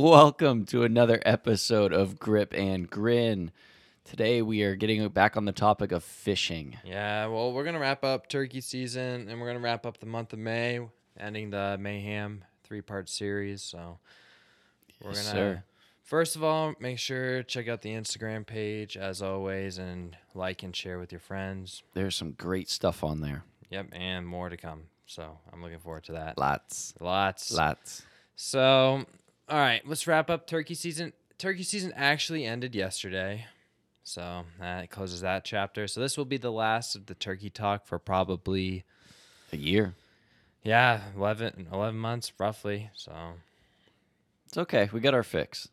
Welcome to another episode of Grip and Grin. Today we are getting back on the topic of fishing. Yeah, well, we're gonna wrap up turkey season, and we're gonna wrap up the month of May, ending the Mayhem three-part series. So we're Yes, gonna first of all make sure check out the Instagram page as always, and like and share with your friends. There's some great stuff on there. Yep, and more to come. So I'm looking forward to that. Lots. Lots. Lots. So, all right, let's wrap up turkey season. Turkey season actually ended yesterday. So that closes that chapter. So this will be the last of the turkey talk for probably, A year. yeah, 11, 11 months roughly. So It's okay. We got our fix.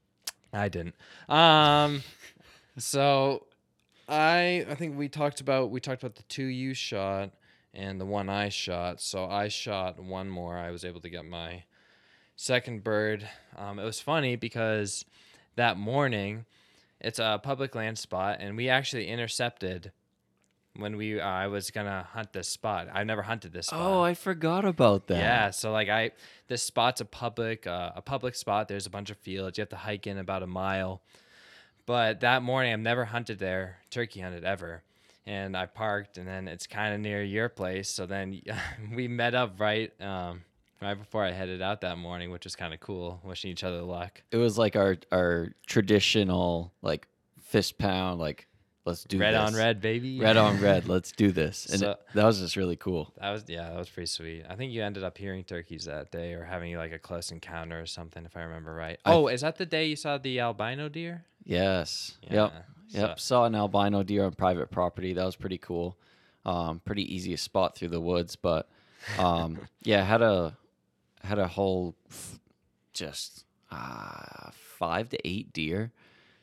I didn't. Um, so I I think we talked about we talked about the two you shot and the one I shot. So I shot one more. I was able to get my second bird. Um, it was funny because that morning it's a public land spot and we actually intercepted when we uh, I was gonna hunt this spot. I've never hunted this spot. Oh, I forgot about that. Yeah, so like I, this spot's a public, uh, a public spot. There's a bunch of fields. You have to hike in about a mile. But that morning, I've never hunted there, turkey hunted ever, and I parked, and then it's kind of near your place. So then we met up right, um, right before I headed out that morning, which was kind of cool. Wishing each other luck. It was like our our traditional like fist pound, like let's do red this. on red, baby. Red on red. Let's do this. And So- it- that was just really cool. That was yeah, that was pretty sweet. I think you ended up hearing turkeys that day, or having like a close encounter or something, if I remember right. I- oh, is that the day you saw the albino deer? Yes. Yep. Yeah, Yep. so- Saw an albino deer on private property. That was pretty cool. Um, pretty easy to spot through the woods, but um, yeah, had a had a whole f- just uh, five to eight deer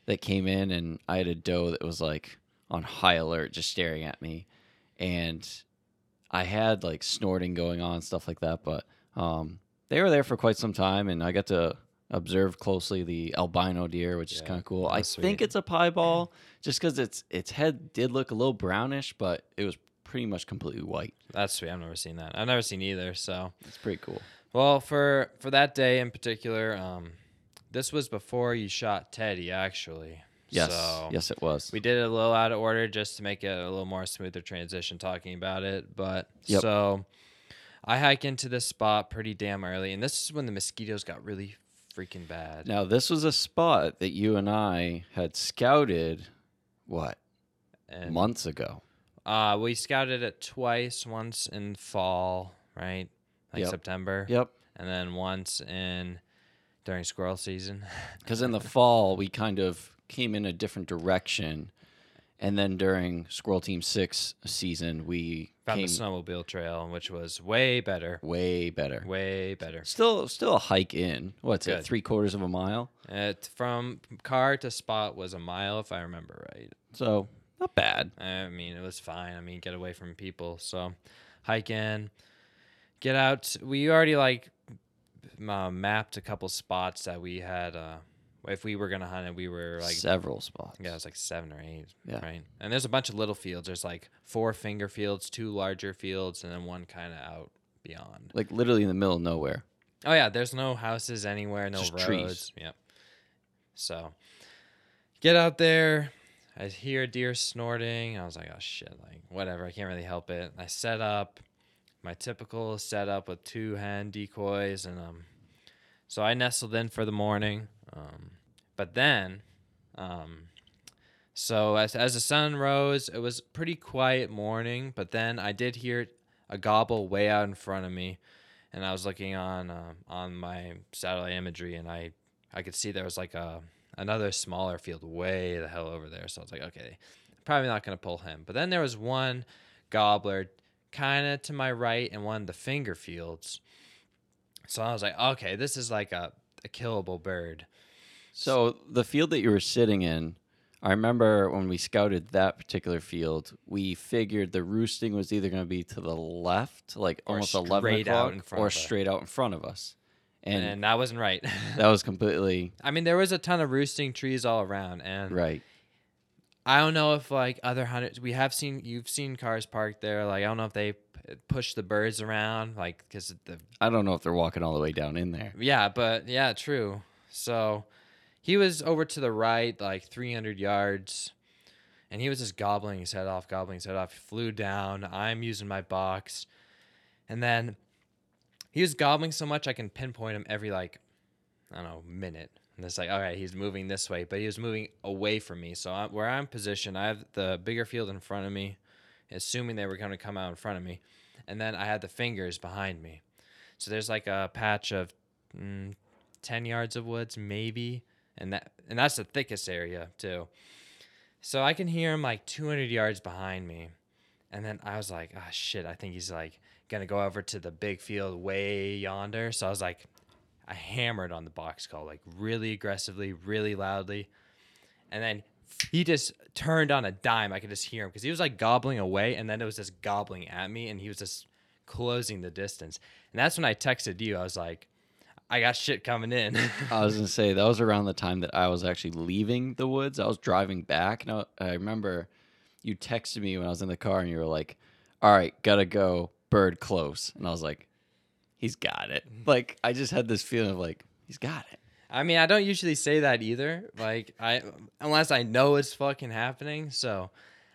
that came in, and I had a doe that was like on high alert, just staring at me, and I had like snorting going on, stuff like that, but um, they were there for quite some time, and I got to observe closely the albino deer, which is kind of cool. I was think it's a piebald, just because its its head did look a little brownish, but it was pretty much completely white. That's sweet. I've never seen that. I've never seen either. So, It's pretty cool. Well, for for that day in particular, um, this was before you shot Teddy, actually. Yes, So yes, it was. we did it a little out of order just to make it a little more smoother transition talking about it. But Yep. so I hike into this spot pretty damn early, and this is when the mosquitoes got really freaking bad. Now, this was a spot that you and I had scouted, what, And months ago. uh, we scouted it twice. Once in fall, right, like Yep. September. Yep. and then once in during squirrel season. Because in the fall, we kind of came in a different direction. And then during Squirrel Team 6 season, we Found came the snowmobile trail, which was way better, way better. way better. Still, still a hike in. What's it? Good. Three quarters of a mile. It from car to spot was a mile, if I remember right. So not bad. I mean, it was fine. I mean, get away from people. So, hike in, get out. We already like uh, mapped a couple spots that we had. Uh, if we were gonna hunt it, we were like Several spots. Yeah, it was like seven or eight. Yeah. Right. And there's a bunch of little fields. There's like four finger fields, two larger fields, and then one kind of out beyond. Like literally in the middle of nowhere. Oh yeah, there's no houses anywhere, no Just roads. trees. Yep. So get out there. I hear deer snorting. I was like, oh shit, like whatever. I can't really help it. I set up my typical setup with two hand decoys, and um, so I nestled in for the morning. Um, but then, um, so as as the sun rose, it was pretty quiet morning. But then I did hear a gobble way out in front of me, and I was looking on um on my satellite imagery, and I I could see there was like a another smaller field way the hell over there. So I was like, okay, probably not gonna pull him. But then there was one gobbler kind of to my right and one of the finger fields. So I was like, okay, this is like a, a killable bird. So the field that you were sitting in, I remember when we scouted that particular field, we figured the roosting was either going to be to the left, like Or almost eleven o'clock, in front or straight out in front of us, and, And, that wasn't right. that was completely I mean, there was a ton of roosting trees all around, and right. I don't know if like other hunters, we have seen you've seen cars parked there. Like I don't know if they p- push the birds around, like because the I don't know if they're walking all the way down in there. yeah, but yeah, true. So he was over to the right, like 300 yards, and he was just gobbling his head off, gobbling his head off. He flew down. I'm using my box. And then he was gobbling so much I can pinpoint him every, like, I don't know, minute. And it's like, all right, he's moving this way, but he was moving away from me. So I, where I'm positioned, I have the bigger field in front of me, assuming they were going to come out in front of me. And then I had the fingers behind me. So there's like a patch of mm, 10 yards of woods, maybe. And that and that's the thickest area, too. So I can hear him like 200 yards behind me. And then I was like, ah, shit, I think he's like going to go over to the big field way yonder. So I was like, I hammered on the box call, like really aggressively, really loudly. And then he just turned on a dime. I could just hear him because he was like gobbling away, and then it was just gobbling at me, and he was just closing the distance. And that's when I texted you. I was like, I got shit coming in. I was gonna say that was around the time that I was actually leaving the woods. I was driving back, and I, I remember you texted me when I was in the car, and you were like, "All right, gotta go, bird close," and I was like, "He's got it." Mm-hmm. Like I just had this feeling of like, "He's got it." I mean, I don't usually say that either. Like I unless I know it's fucking happening. So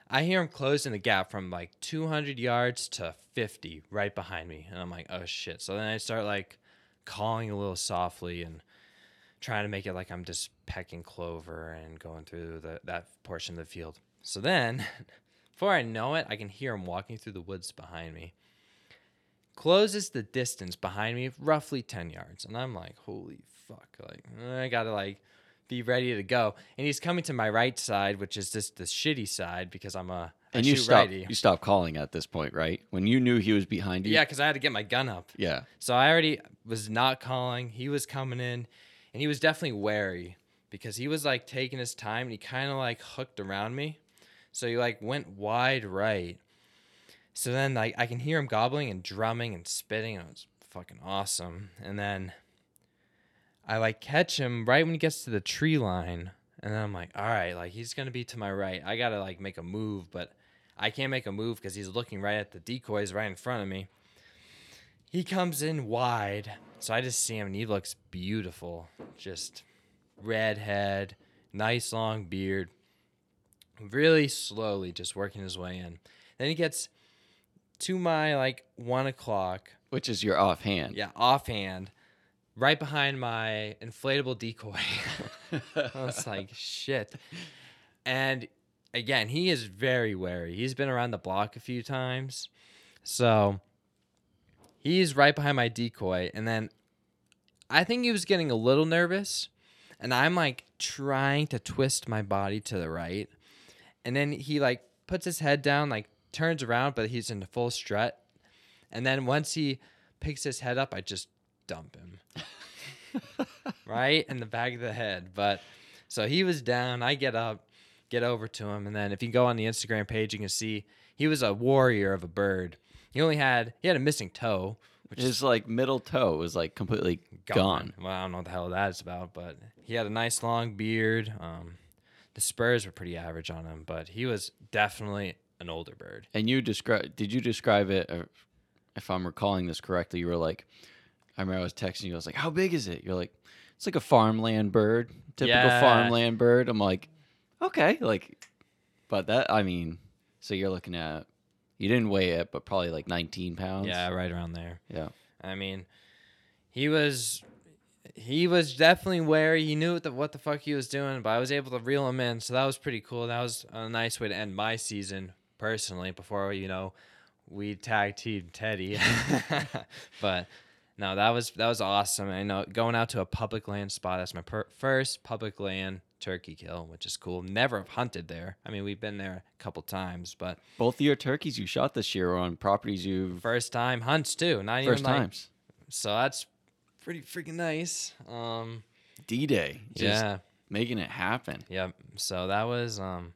I hear him closing the gap from like 200 yards to 50 right behind me, and I'm like, oh shit. So then I start like calling a little softly and trying to make it like I'm just pecking clover and going through the that portion of the field. So then, before I know it, I can hear him walking through the woods behind me. Closes the distance behind me roughly 10 yards, and I'm like, holy fuck! Like I gotta like be ready to go. And he's coming to my right side, which is just the shitty side because I'm a I And you stopped. righty. You stopped calling at this point, right? When you knew he was behind you. Yeah, because I had to get my gun up. Yeah. So I already was not calling. He was coming in, and he was definitely wary because he was like taking his time and he kind of like hooked around me. So he like went wide right. So then like I can hear him gobbling and drumming and spitting, and it was fucking awesome. And then I like catch him right when he gets to the tree line, and then I'm like, all right, like he's gonna be to my right. I gotta like make a move, but I can't make a move because he's looking right at the decoys right in front of me. He comes in wide, so I just see him, and he looks beautiful. Just red head, nice long beard, really slowly just working his way in. Then he gets to my like one o'clock, Which is your offhand. yeah, offhand, right behind my inflatable decoy. I was like, shit. And again, he is very wary. He's been around the block a few times. So he's right behind my decoy. And then I think he was getting a little nervous. And I'm like trying to twist my body to the right. And then he like puts his head down, like turns around, but he's in the full strut. And then once he picks his head up, I just dump him. right in the back of the head. But so he was down. I get up, get over to him, and then if you go on the Instagram page, you can see he was a warrior of a bird. He only had he had a missing toe, which is His like middle toe was like completely gone. Well, I don't know what the hell that's about, but he had a nice long beard. Um, the spurs were pretty average on him, but he was definitely an older bird. And you describe? Did you describe it? uh, If I'm recalling this correctly, you were like, I remember I was texting you. I was like, "How big is it?" You're like, "It's like a farmland bird, typical Yeah. farmland bird." I'm like, "Okay," like, but that I mean, so you're looking at you didn't weigh it, but probably like 19 pounds. Yeah, right around there. yeah. I mean, he was he was definitely wary. He knew what the what the fuck he was doing, but I was able to reel him in, so that was pretty cool. That was a nice way to end my season personally. Before you know, we tag teamed Teddy, but no, that was that was awesome. I know going out to a public land spot. That's my per- first public land turkey kill, which is cool. Never have hunted there. I mean, we've been there a couple times, but Both of your turkeys you shot this year were on properties you first time hunts too. Not first even like times. so that's pretty freaking nice. Um, D Day. yeah, Making it happen. yep. So that was um,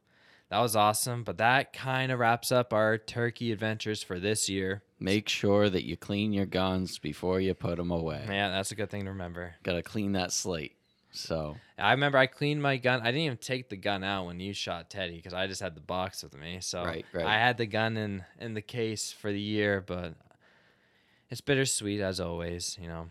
that was awesome. But that kind of wraps up our turkey adventures for this year. Make sure that you clean your guns before you put them away. Yeah, that's a good thing to remember. Got to clean that slate. So I remember I cleaned my gun. I didn't even take the gun out when you shot Teddy because I just had the box with me. So Right, right. I had the gun in in the case for the year, but it's bittersweet as always. You know,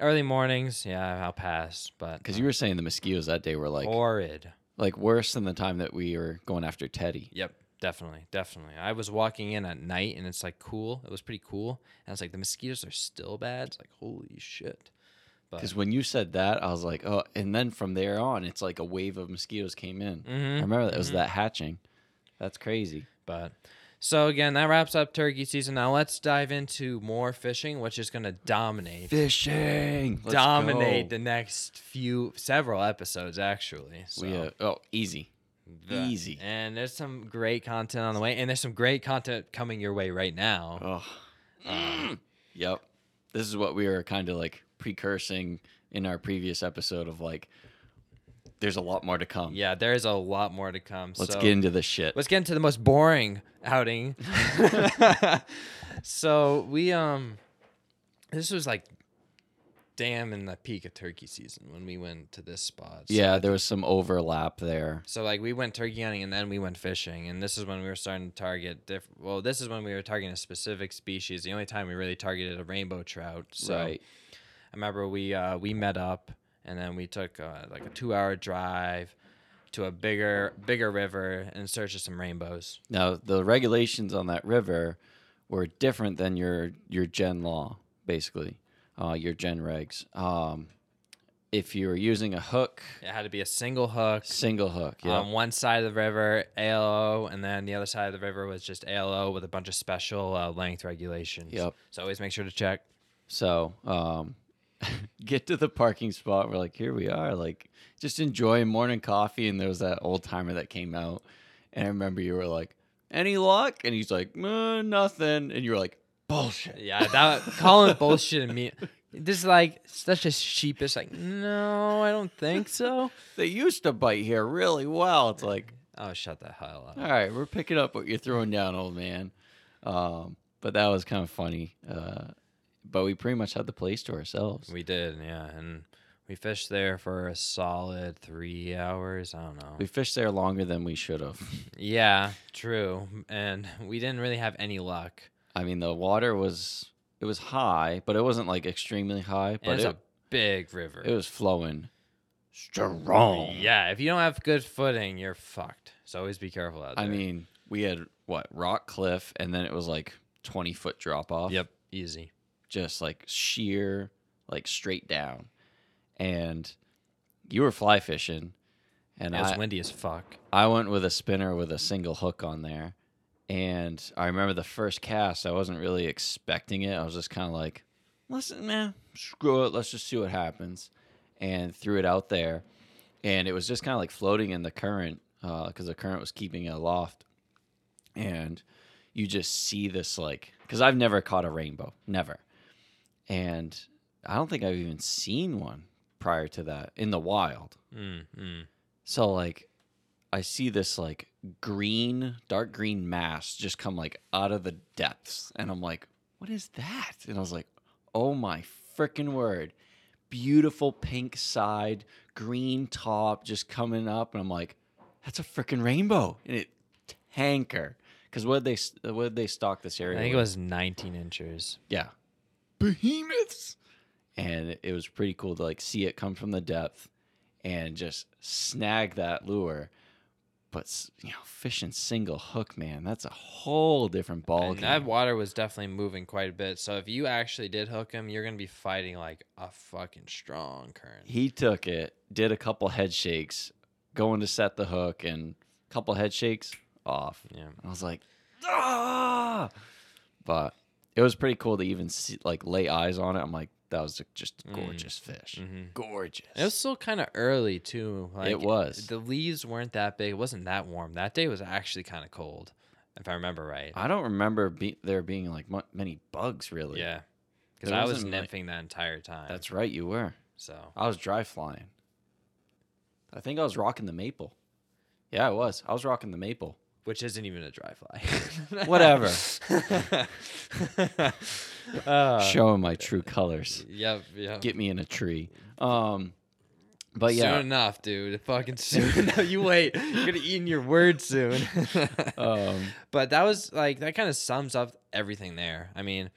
Early mornings, yeah, I'll pass. But Because you were saying the mosquitoes that day were like horrid. Like worse than the time that we were going after Teddy. Yep, definitely, definitely. I was walking in at night and it's like cool. It was pretty cool. And I was like, the mosquitoes are still bad. It's like holy shit. Because when you said that, I was like, oh, and then from there on, it's like a wave of mosquitoes came in. Mhm, I remember that it was mhm. that hatching. That's crazy. But so again, that wraps up turkey season. Now let's dive into more fishing, which is going to dominate Fishing. Let's dominate go. the next few several episodes actually. So We, uh, oh, easy. the- easy. And there's some great content on the way and there's some great content coming your way right now. Oh. Mm. Yep. This is what we were kind of like precursing in our previous episode of like, there's a lot more to come. Yeah, there is a lot more to come. Let's so get into this shit. let's get into the most boring outing. so we um this was like damn in the peak of turkey season when we went to this spot. So yeah, there was some overlap there. So like we went turkey hunting and then we went fishing and this is when we were starting to target different. well this is when we were targeting a specific species. The only time we really targeted a rainbow trout. So right. I remember we uh, we met up and then we took uh, like a 2-hour drive to a bigger bigger river in search of some rainbows. Now the regulations on that river were different than your your gen law, basically, uh, your gen regs. Um, if you were using a hook, It had to be a single hook single hook, yeah, on one side of the river, ALO, and then the other side of the river was just ALO with a bunch of special uh, length regulations. Yep. So always make sure to check. So, um, get to the parking spot. We're like, here we are, like just enjoying morning coffee. And there was that old timer that came out, and I remember you were like, "Any luck?" And he's like, "Uh, "Nothing." And you were like, "Bullshit." Yeah, that calling bullshit me. This is like such a sheepish, like, no, I don't think so. They used to bite here really well. It's like, Oh, shut the hell up. all right, we're picking up what you're throwing down, old man. Um, but that was kind of funny. Uh, but we pretty much had the place to ourselves. We did, yeah, and we fished there for a solid three hours. I don't know. We fished there longer than we should have. yeah, true, and we didn't really have any luck. I mean, the water was it was high, but it wasn't like extremely high. But it's it, a big river. it was flowing strong. Yeah, if you don't have good footing, you're fucked. So always be careful out there. I mean, we had what rock cliff, and then it was like twenty foot drop off. yep, easy. Just like sheer, like straight down. And you were fly fishing, and It was I, windy as fuck. I went with a spinner with a single hook on there. And I remember the first cast, I wasn't really expecting it. I was just kind of like, listen, man, screw it. Let's just see what happens. And threw it out there. And it was just kind of like floating in the current uh, because the current was keeping it aloft. And you just see this, like, because I've never caught a rainbow, never. And I don't think I've even seen one prior to that in the wild. Mm, mm. So like I see this like green, dark green mass just come like out of the depths and I'm like, "What is that?" And I was like, "Oh my freaking word. Beautiful pink side, green top just coming up and I'm like, "That's a freaking rainbow." And it tanker cuz what they what they stock this area? I think it was 19 inches. Yeah. Behemoths. And it was pretty cool to like see it come from the depth and just snag that lure. But you know, fishing single hook, man, that's a whole different ball And game. that water was definitely moving quite a bit. So if you actually did hook him, you're gonna be fighting like a fucking strong current. he took it, did a couple head shakes, going to set the hook, and a couple head shakes off. Yeah. I was like, ah! But it was pretty cool to even see, like lay eyes on it. I'm like, that was a- just a Mm. gorgeous fish. Mhm. Gorgeous. It was still kind of early too. Like, was. The leaves weren't that big. It wasn't that warm. That day was actually kind of cold, if I remember right. I don't remember be- there being like mu- many bugs really. yeah, because I was wasn't, like- nymphing that entire time. That's right, you were. so. I was dry flying. I think I was rocking the maple. Yeah, I was. I was rocking the maple. Which isn't even a dry fly. Whatever. uh, Showing my true colors. Yep. Yep. Get me in a tree. Um, but yeah, Soon enough, dude. Fucking soon enough. You wait. You're gonna eat in your words soon. um, but that was like that kind of sums up everything there. I mean,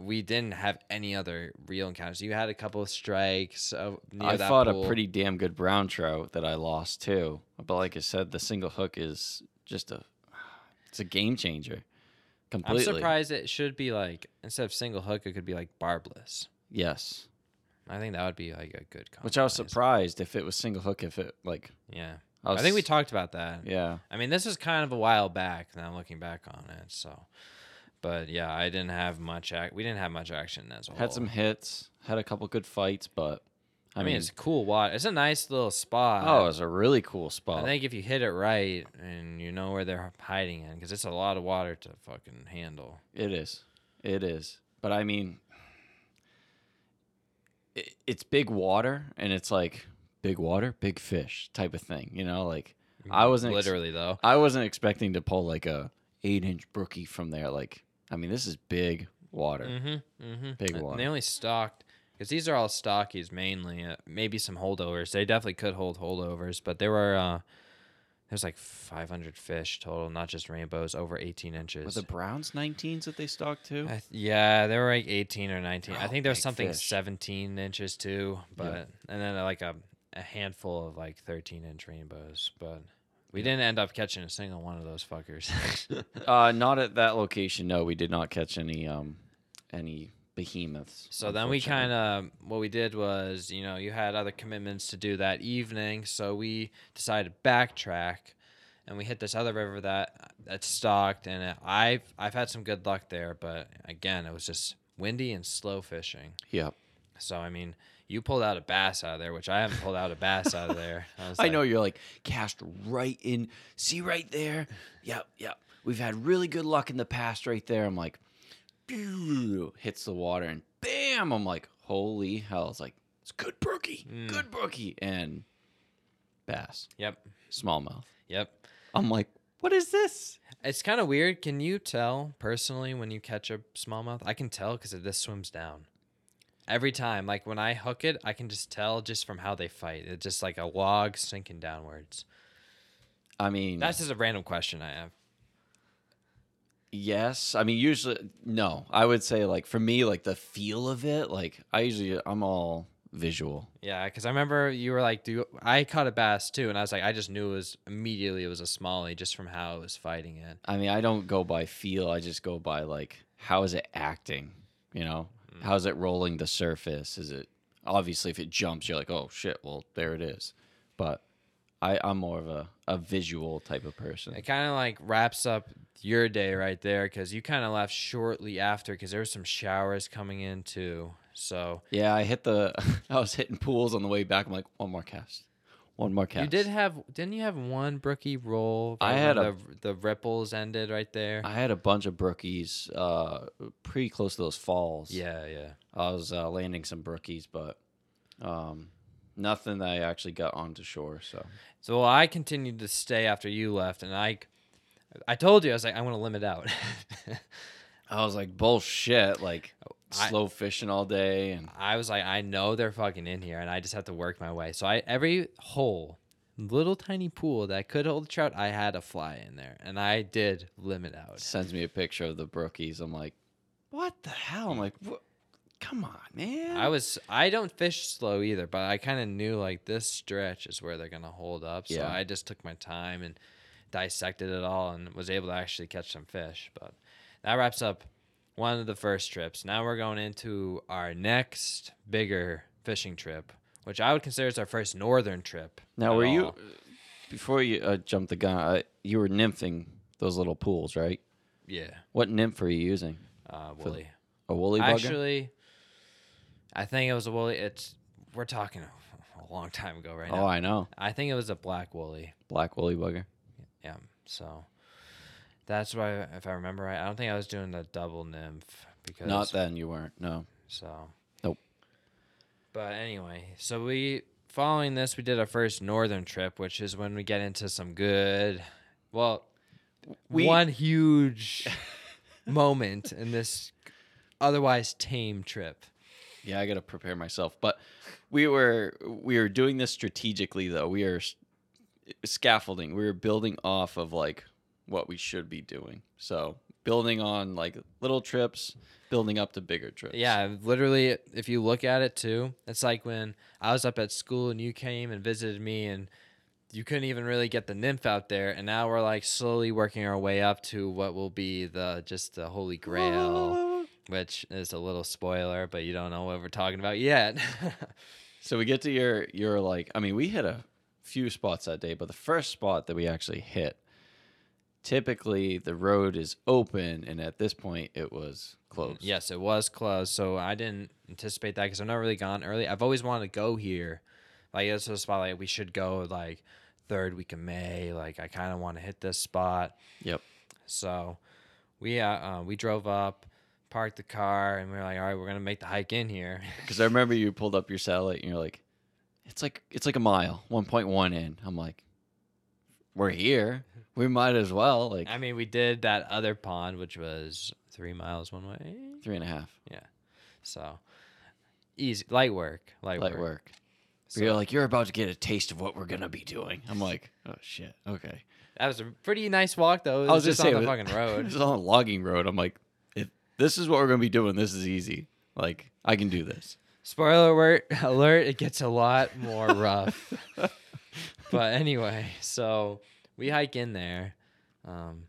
we didn't have any other real encounters. You had a couple of strikes. Uh, near I fought pool. a pretty damn good brown trout that I lost too. But like I said, the single hook is just a it's a game changer. Completely. I'm surprised it should be like instead of single hook, it could be like barbless. Yes. I think that would be like a good. Which I was surprised if it was single hook if it like Yeah, I, I, think we talked about that. Yeah. I mean, this is kind of a while back. Now looking back on it, so. But yeah, I didn't have much. Ac- we didn't have much action as well. Had some hits, had a couple good fights, but I, I, mean, mean, it's cool water. It's a nice little spot. oh, it was a really cool spot. I think if you hit it right and you know where they're hiding in, because it's a lot of water to fucking handle. It is. It is. But I mean, it, it's big water, and it's like big water, big fish type of thing. You know, like I wasn't ex- literally though. I wasn't expecting to pull like a eight inch brookie from there. Like, I mean, this is big water. Mm-hmm. Mm-hmm. Big And water. they only stocked because these are all stockies mainly. Uh, maybe some holdovers. They definitely could hold holdovers, but there were uh, there's like 500 fish total, not just rainbows, over 18 inches. Were the Browns 19s that they stocked too? I th- yeah, they were like 18 or 19. I Oh, think there was something fish. 17 inches too, but Yeah. and then like a, a handful of like 13 inch rainbows, but we didn't end up catching a single one of those fuckers. Uh, not at that location. No, we did not catch any um, any behemoths. so then we kind of what we did was, you know, you had other commitments to do that evening, so we decided to backtrack and we hit this other river that that's stocked and I've I've had some good luck there, but again, it was just windy and slow fishing. Yep. So I mean, you pulled out a bass out of there, which I haven't pulled out a bass out of there. I, I like, know you're like cast right in. See right there. Yep, yep. We've had really good luck in the past right there. I'm like, hits the water and bam. I'm like, holy hell! It's like it's good brookie, Mm. good brookie, and bass, Yep, smallmouth. yep. I'm like, what is this? It's kind of weird. Can you tell personally when you catch a smallmouth? I can tell because this swims down. Every time, like when I hook it, I can just tell just from how they fight. It's just like a log sinking downwards. I mean, That's just a random question I have. Yes, I mean usually no. I would say like for me, like the feel of it, like I usually I'm all visual. Yeah, because I remember you were like, "Do I caught a bass too?" And I was like, I just knew it was immediately it was a smallie just from how it was fighting it. I mean, I don't go by feel. I just go by like how is it acting? You know, Mm. how is it rolling the surface? Is it obviously if it jumps, you're like, oh shit, well there it is. But I I'm more of a a visual type of person. It kind of like wraps up your day right there because you kind of left shortly after because there were some showers coming in too. So Yeah, I hit the. I was hitting pools on the way back. I'm like, one more cast, one more cast. you did have, didn't you have one brookie roll? I had a- the the ripples ended right there. I had a bunch of brookies, uh, pretty close to those falls. yeah, yeah. I was uh, landing some brookies, but um, nothing that I actually got onto shore. So So well, I continued to stay after you left, and I, I told you I was like, I want to limit out. I was like, bullshit, like I- slow fishing all day, and I was like, I know they're fucking in here, and I just have to work my way. So I every hole, little tiny pool that could hold a trout, I had a fly in there, and I did limit out. sends me a picture of the brookies. I'm like, what the hell? I'm like, what? Come on, man. I was I don't fish slow either, but I kind of knew like this stretch is where they're gonna hold up. So Yeah. I just took my time and dissected it all and was able to actually catch some fish. But that wraps up one of the first trips. Now we're going into our next bigger fishing trip, which I would consider as our first northern trip. now, were you before you uh, jumped the gun? Uh, you were nymphing those little pools, right? Yeah, What nymph are you using? uh, For- woolly. A woolly bugger? Actually, I think it was a woolly. It's we're talking a, long time ago right oh, now. I know, I think it was a black woolly. black woolly bugger. Yeah. So that's why, if I remember right, I don't think I was doing the double nymph because Not then, you weren't. No. So. Nope. But anyway, so we following this, we did our first northern trip, which is when we get into some good. Well, We- one huge moment in this otherwise tame trip. Yeah, I got to prepare myself. But we were we were doing this strategically though. We are scaffolding. We were building off of like what we should be doing. So building on like little trips, building up to bigger trips. Yeah, literally, if you look at it too, it's like when I was up at school and you came and visited me, and you couldn't even really get the nymph out there, and now we're like slowly working our way up to what will be the just the holy grail, which is a little spoiler, but you don't know what we're talking about yet. So we get to your your like I mean we hit a few spots that day, but the first spot that we actually hit, typically the road is open, and at this point it was closed. yes, it was closed, so I didn't anticipate that because I've not really gone early. I've always wanted to go here, like it's a spot like we should go like third week of May. Like I kind of want to hit this spot. Yep. So we uh, uh, we drove up, parked the car, and we were like, all right, we're gonna make the hike in here. Because I remember you pulled up your satellite and you're like, it's like it's like a mile, one point one in. I'm like, we're here. We might as well. Like I mean, we did that other pond, which was three miles one way. three and a half. Yeah. So easy, light work, light, Light work. work. So you're like, you're about to get a taste of what we're gonna be doing. I'm like, oh shit. Okay. that was a pretty nice walk, though. It I was, was just gonna on the it fucking road. is on a logging road. I'm like, if this is what we're gonna be doing, this is easy. Like, I can do this. Spoiler alert! Alert! It gets a lot more rough. but anyway, so we hike in there. Um,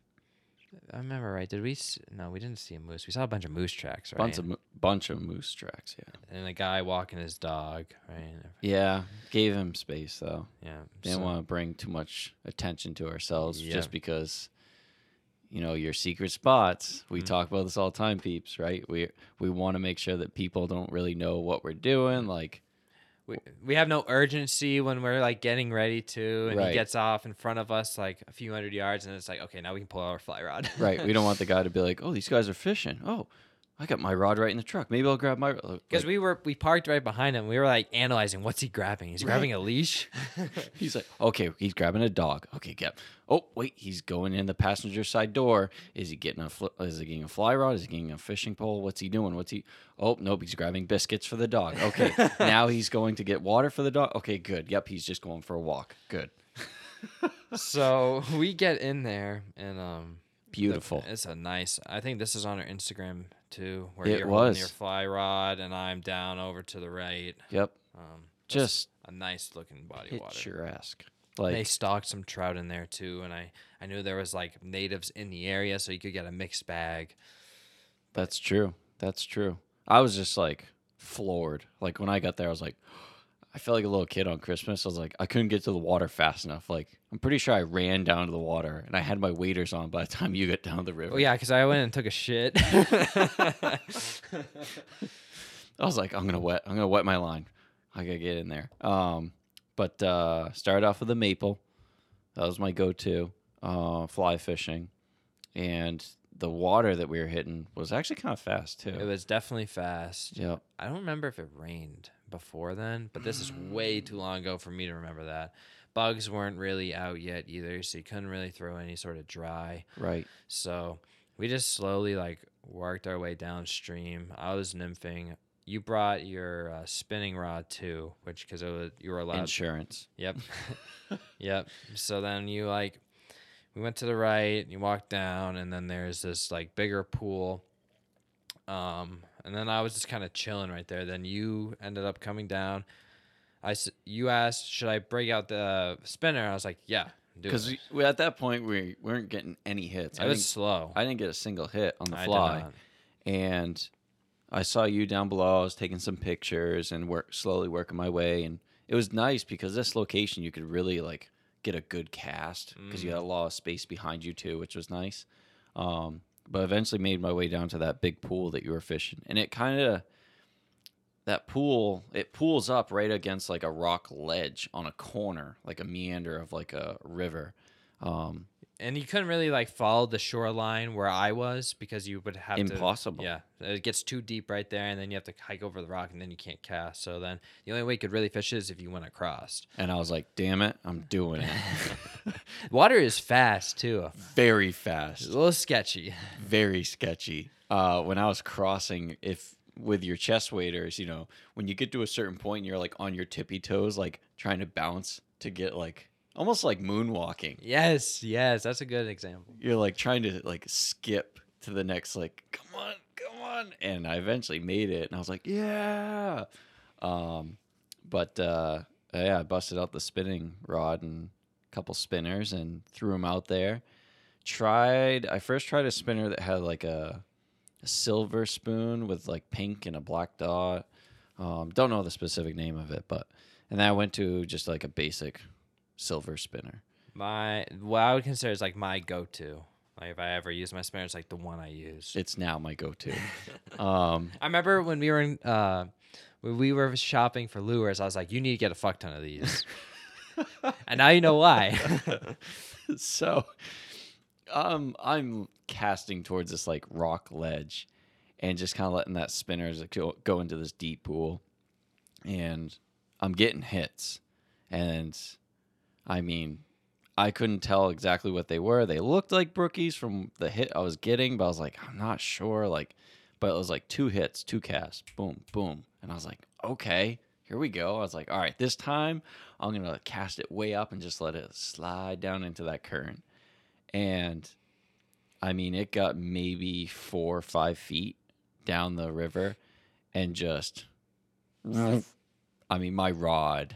I remember right. Did we? s- No, we didn't see a moose. We saw a bunch of moose tracks, right? Bunch of mo- bunch of moose tracks. Yeah. and a guy walking his dog, right? Yeah. Gave him space though. Yeah. Didn't so- want to bring too much attention to ourselves Yeah. just because. You know your secret spots. We Mhm. talk about this all the time, peeps. Right? We we want to make sure that people don't really know what we're doing. Like, we, we have no urgency when we're like getting ready to, and Right. he gets off in front of us like a few hundred yards, and it's like, okay, now we can pull out our fly rod. right? We don't want the guy to be like, "Oh, these guys are fishing. Oh, I got my rod right in the truck. Maybe I'll grab my." Because we were we parked right behind him. We were like analyzing what's he grabbing. He's grabbing a leash. He's like, okay, he's grabbing a dog. Okay, get. Oh, wait, he's going in the passenger side door. Is he getting a? Fl- is he getting a fly rod? Is he getting a fishing pole? What's he doing? What's he? Oh, nope, he's grabbing biscuits for the dog. Okay, now he's going to get water for the dog. Okay, good. Yep, he's just going for a walk. Good, so we get in there and um the- beautiful. it's a nice I think this is on our Instagram too, where It you're holding was. your fly rod and I'm down over to the right. Yep, Um just a nice looking body of water. picturesque. they Like, stocked some trout in there too, and I I knew there was like natives in the area, so you could get a mixed bag. that's true. That's true. I was just like floored. Like when I got there, I was like. I felt like a little kid on Christmas. I was like, I couldn't get to the water fast enough. Like, I'm pretty sure I ran down to the water and I had my waders on by the time you get down the river. Oh yeah, because I went and took a shit. I was like, I'm gonna wet, I'm gonna wet my line. I gotta get in there. Um, but uh, started off with the maple. That was my go-to uh, fly fishing, and the water that we were hitting was actually kind of fast too. it was definitely fast. Yep. I don't remember if it rained before then, but this is way too long ago for me to remember that. Bugs weren't really out yet either, so you couldn't really throw any sort of dry. Right. So we just slowly like worked our way downstream. I was nymphing. You brought your uh, spinning rod too, which because you were allowed. Insurance. Yep. yep. So then you like we went to the right, you walked down and then there's this like bigger pool. Um and then I was just kind of chilling right there. Then you ended up coming down. I you asked, "Should I break out the spinner?" I was like, "Yeah, do Because it." we, at that point we weren't getting any hits. It I was slow. I didn't get a single hit on the I fly. and I saw you down below. I was taking some pictures and work slowly working my way, and it was nice because this location you could really like get a good cast because you Mm. had a lot of space behind you too, which was nice. Um, but eventually made my way down to that big pool that you were fishing, and it kind of that pool it pools up right against like a rock ledge on a corner, like a meander of like a river. Um, and you couldn't really like follow the shoreline where I was because you would have to. impossible. Yeah, it gets too deep right there, and then you have to hike over the rock, and then you can't cast. So then the only way you could really fish is if you went across. And I was like, "Damn it, I'm doing it." Water is fast too. Very It's fast. a little sketchy. very sketchy. Uh, when I was crossing, if with your chest waders, you know, when you get to a certain point, you're like on your tippy toes, like trying to bounce to get like almost like moonwalking. Yes, yes, that's a good example. You're like trying to like skip to the next like come on come on and i eventually made it and i was like yeah um but uh yeah i busted out the spinning rod and a couple spinners and threw them out there tried i first tried a spinner that had like a, a silver spoon with like pink and a black dot um don't know the specific name of it but and then i went to just like a basic silver spinner My what I would consider is like my go-to. Like if I ever use my spinner, it's like the one I use. it's now my go-to um I remember when we were in, uh, when we were shopping for lures, I was like, "You need to get a fuck ton of these," and now you know why. so um i'm casting towards this like rock ledge and just kind of letting that spinner go, into this deep pool. And i'm getting hits. And i mean i couldn't tell exactly what they were. They looked like brookies from the hit i was getting but i was like i'm not sure like but it was like two hits two casts boom boom. And i was like okay here we go. I was like all right this time i'm gonna cast it way up and just let it slide down into that current and I mean, it got maybe four or five feet down the river and just, I mean, my rod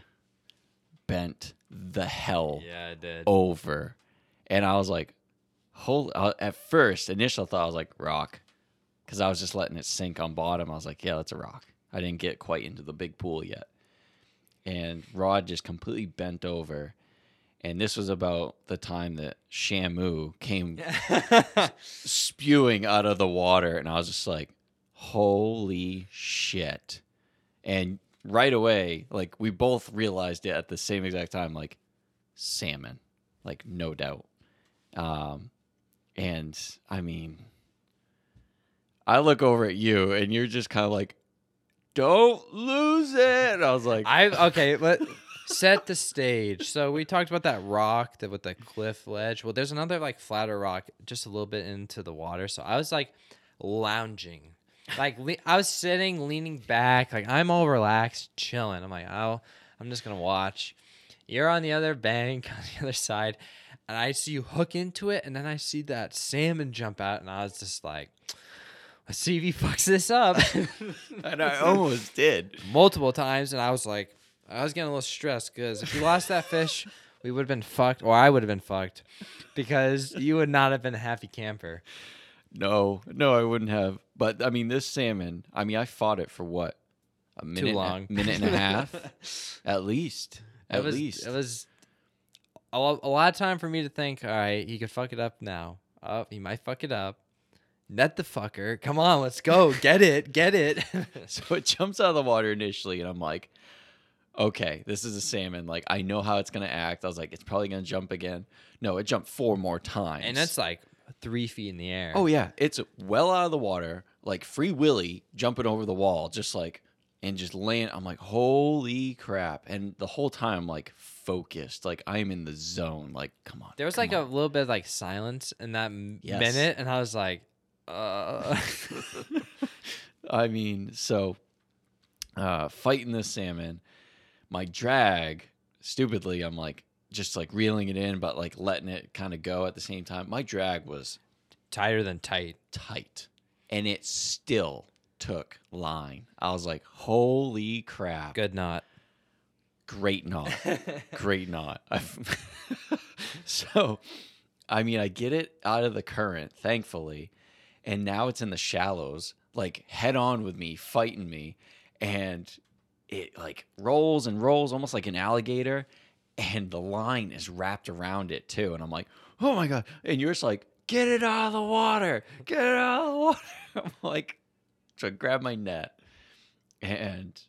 bent the hell yeah, I did. over. And I was like, hold, uh, at first, initial thought, I was like, rock. Because I was just letting it sink on bottom. I was like, yeah, that's a rock. I didn't get quite into the big pool yet. And rod just completely bent over. And this was about the time that Shamu came spewing out of the water. And I was just like, holy shit. And right away, like, we both realized it at the same exact time, like, salmon, like, no doubt. Um, and I mean, I look over at you and you're just kind of like, don't lose it. And I was like, I okay, but set the stage. So we talked about that rock that with the cliff ledge. Well, there's another like flatter rock just a little bit into the water. So I was like lounging, like le- I was sitting, leaning back, like I'm all relaxed, chilling. I'm like, oh, I'm just gonna watch. You're on the other bank, on the other side, and I see you hook into it, and then I see that salmon jump out, and I was just like. Let's see if he fucks this up. and I almost did. multiple times, and I was like, I was getting a little stressed because if you lost that fish, we would have been fucked, or I would have been fucked, because you would not have been a happy camper. No, no, I wouldn't have. But I mean, this salmon. I mean, I fought it for what a minute, long. a minute and a half, at least. At it was, least. it was a, a lot of time for me to think. All right, he could fuck it up now. Oh, he might fuck it up. Net the fucker. Come on, let's go. Get it. Get it. so it jumps out of the water initially, and I'm like, okay, this is a salmon. Like I know how it's gonna act. I was like, it's probably gonna jump again. No, it jumped four more times. and that's like three feet in the air. oh yeah, it's well out of the water, like free willy jumping over the wall, just like and just laying. I'm like, holy crap! And the whole time, I'm like focused, like I'm in the zone. Like, come on. There was like a little bit of like silence in that m- Yes. minute, and I was like, uh. I mean, so uh, fighting the salmon, my drag, stupidly, I'm like just like reeling it in, but like letting it kind of go at the same time. My drag was tighter than tight. tight, and it still took line. I was like, holy crap! Good knot. Great knot. Great knot. so, I mean, I get it out of the current, thankfully, and now it's in the shallows, like head on with me, fighting me, and it like rolls and rolls almost like an alligator, and the line is wrapped around it too, and I'm like, oh my god! And you're just like, get it out of the water, get it out of the water. I'm like, so I grab my net, and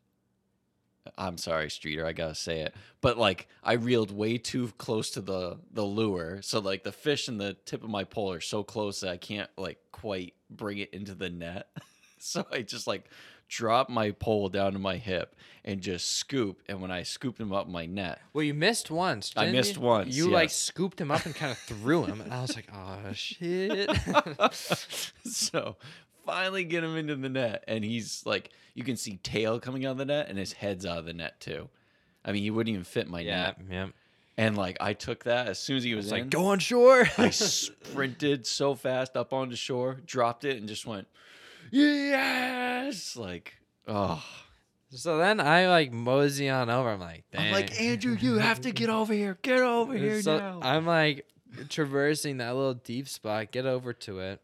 I'm sorry, Streeter, I gotta say it, but like I reeled way too close to the the lure, so like the fish and the tip of my pole are so close that I can't like quite bring it into the net. so I just like drop my pole down to my hip and just scoop. And when I scooped him up my net, Well, you missed once. I didn't missed you? once, You like yes. scooped him up and kind of threw him, and I was like, oh shit. so finally get him into the net, and he's like, you can see tail coming out of the net, and his head's out of the net too. I mean, he wouldn't even fit my yeah, net. yeah. And like I took that as soon as he was It's in. like go on shore. I sprinted so fast up onto shore, dropped it, and just went, yes! Like, oh. so then I like mosey on over. I'm like, I'm like, Andrew, you have to get over here. Get over here So now. I'm like traversing that little deep spot, get over to it,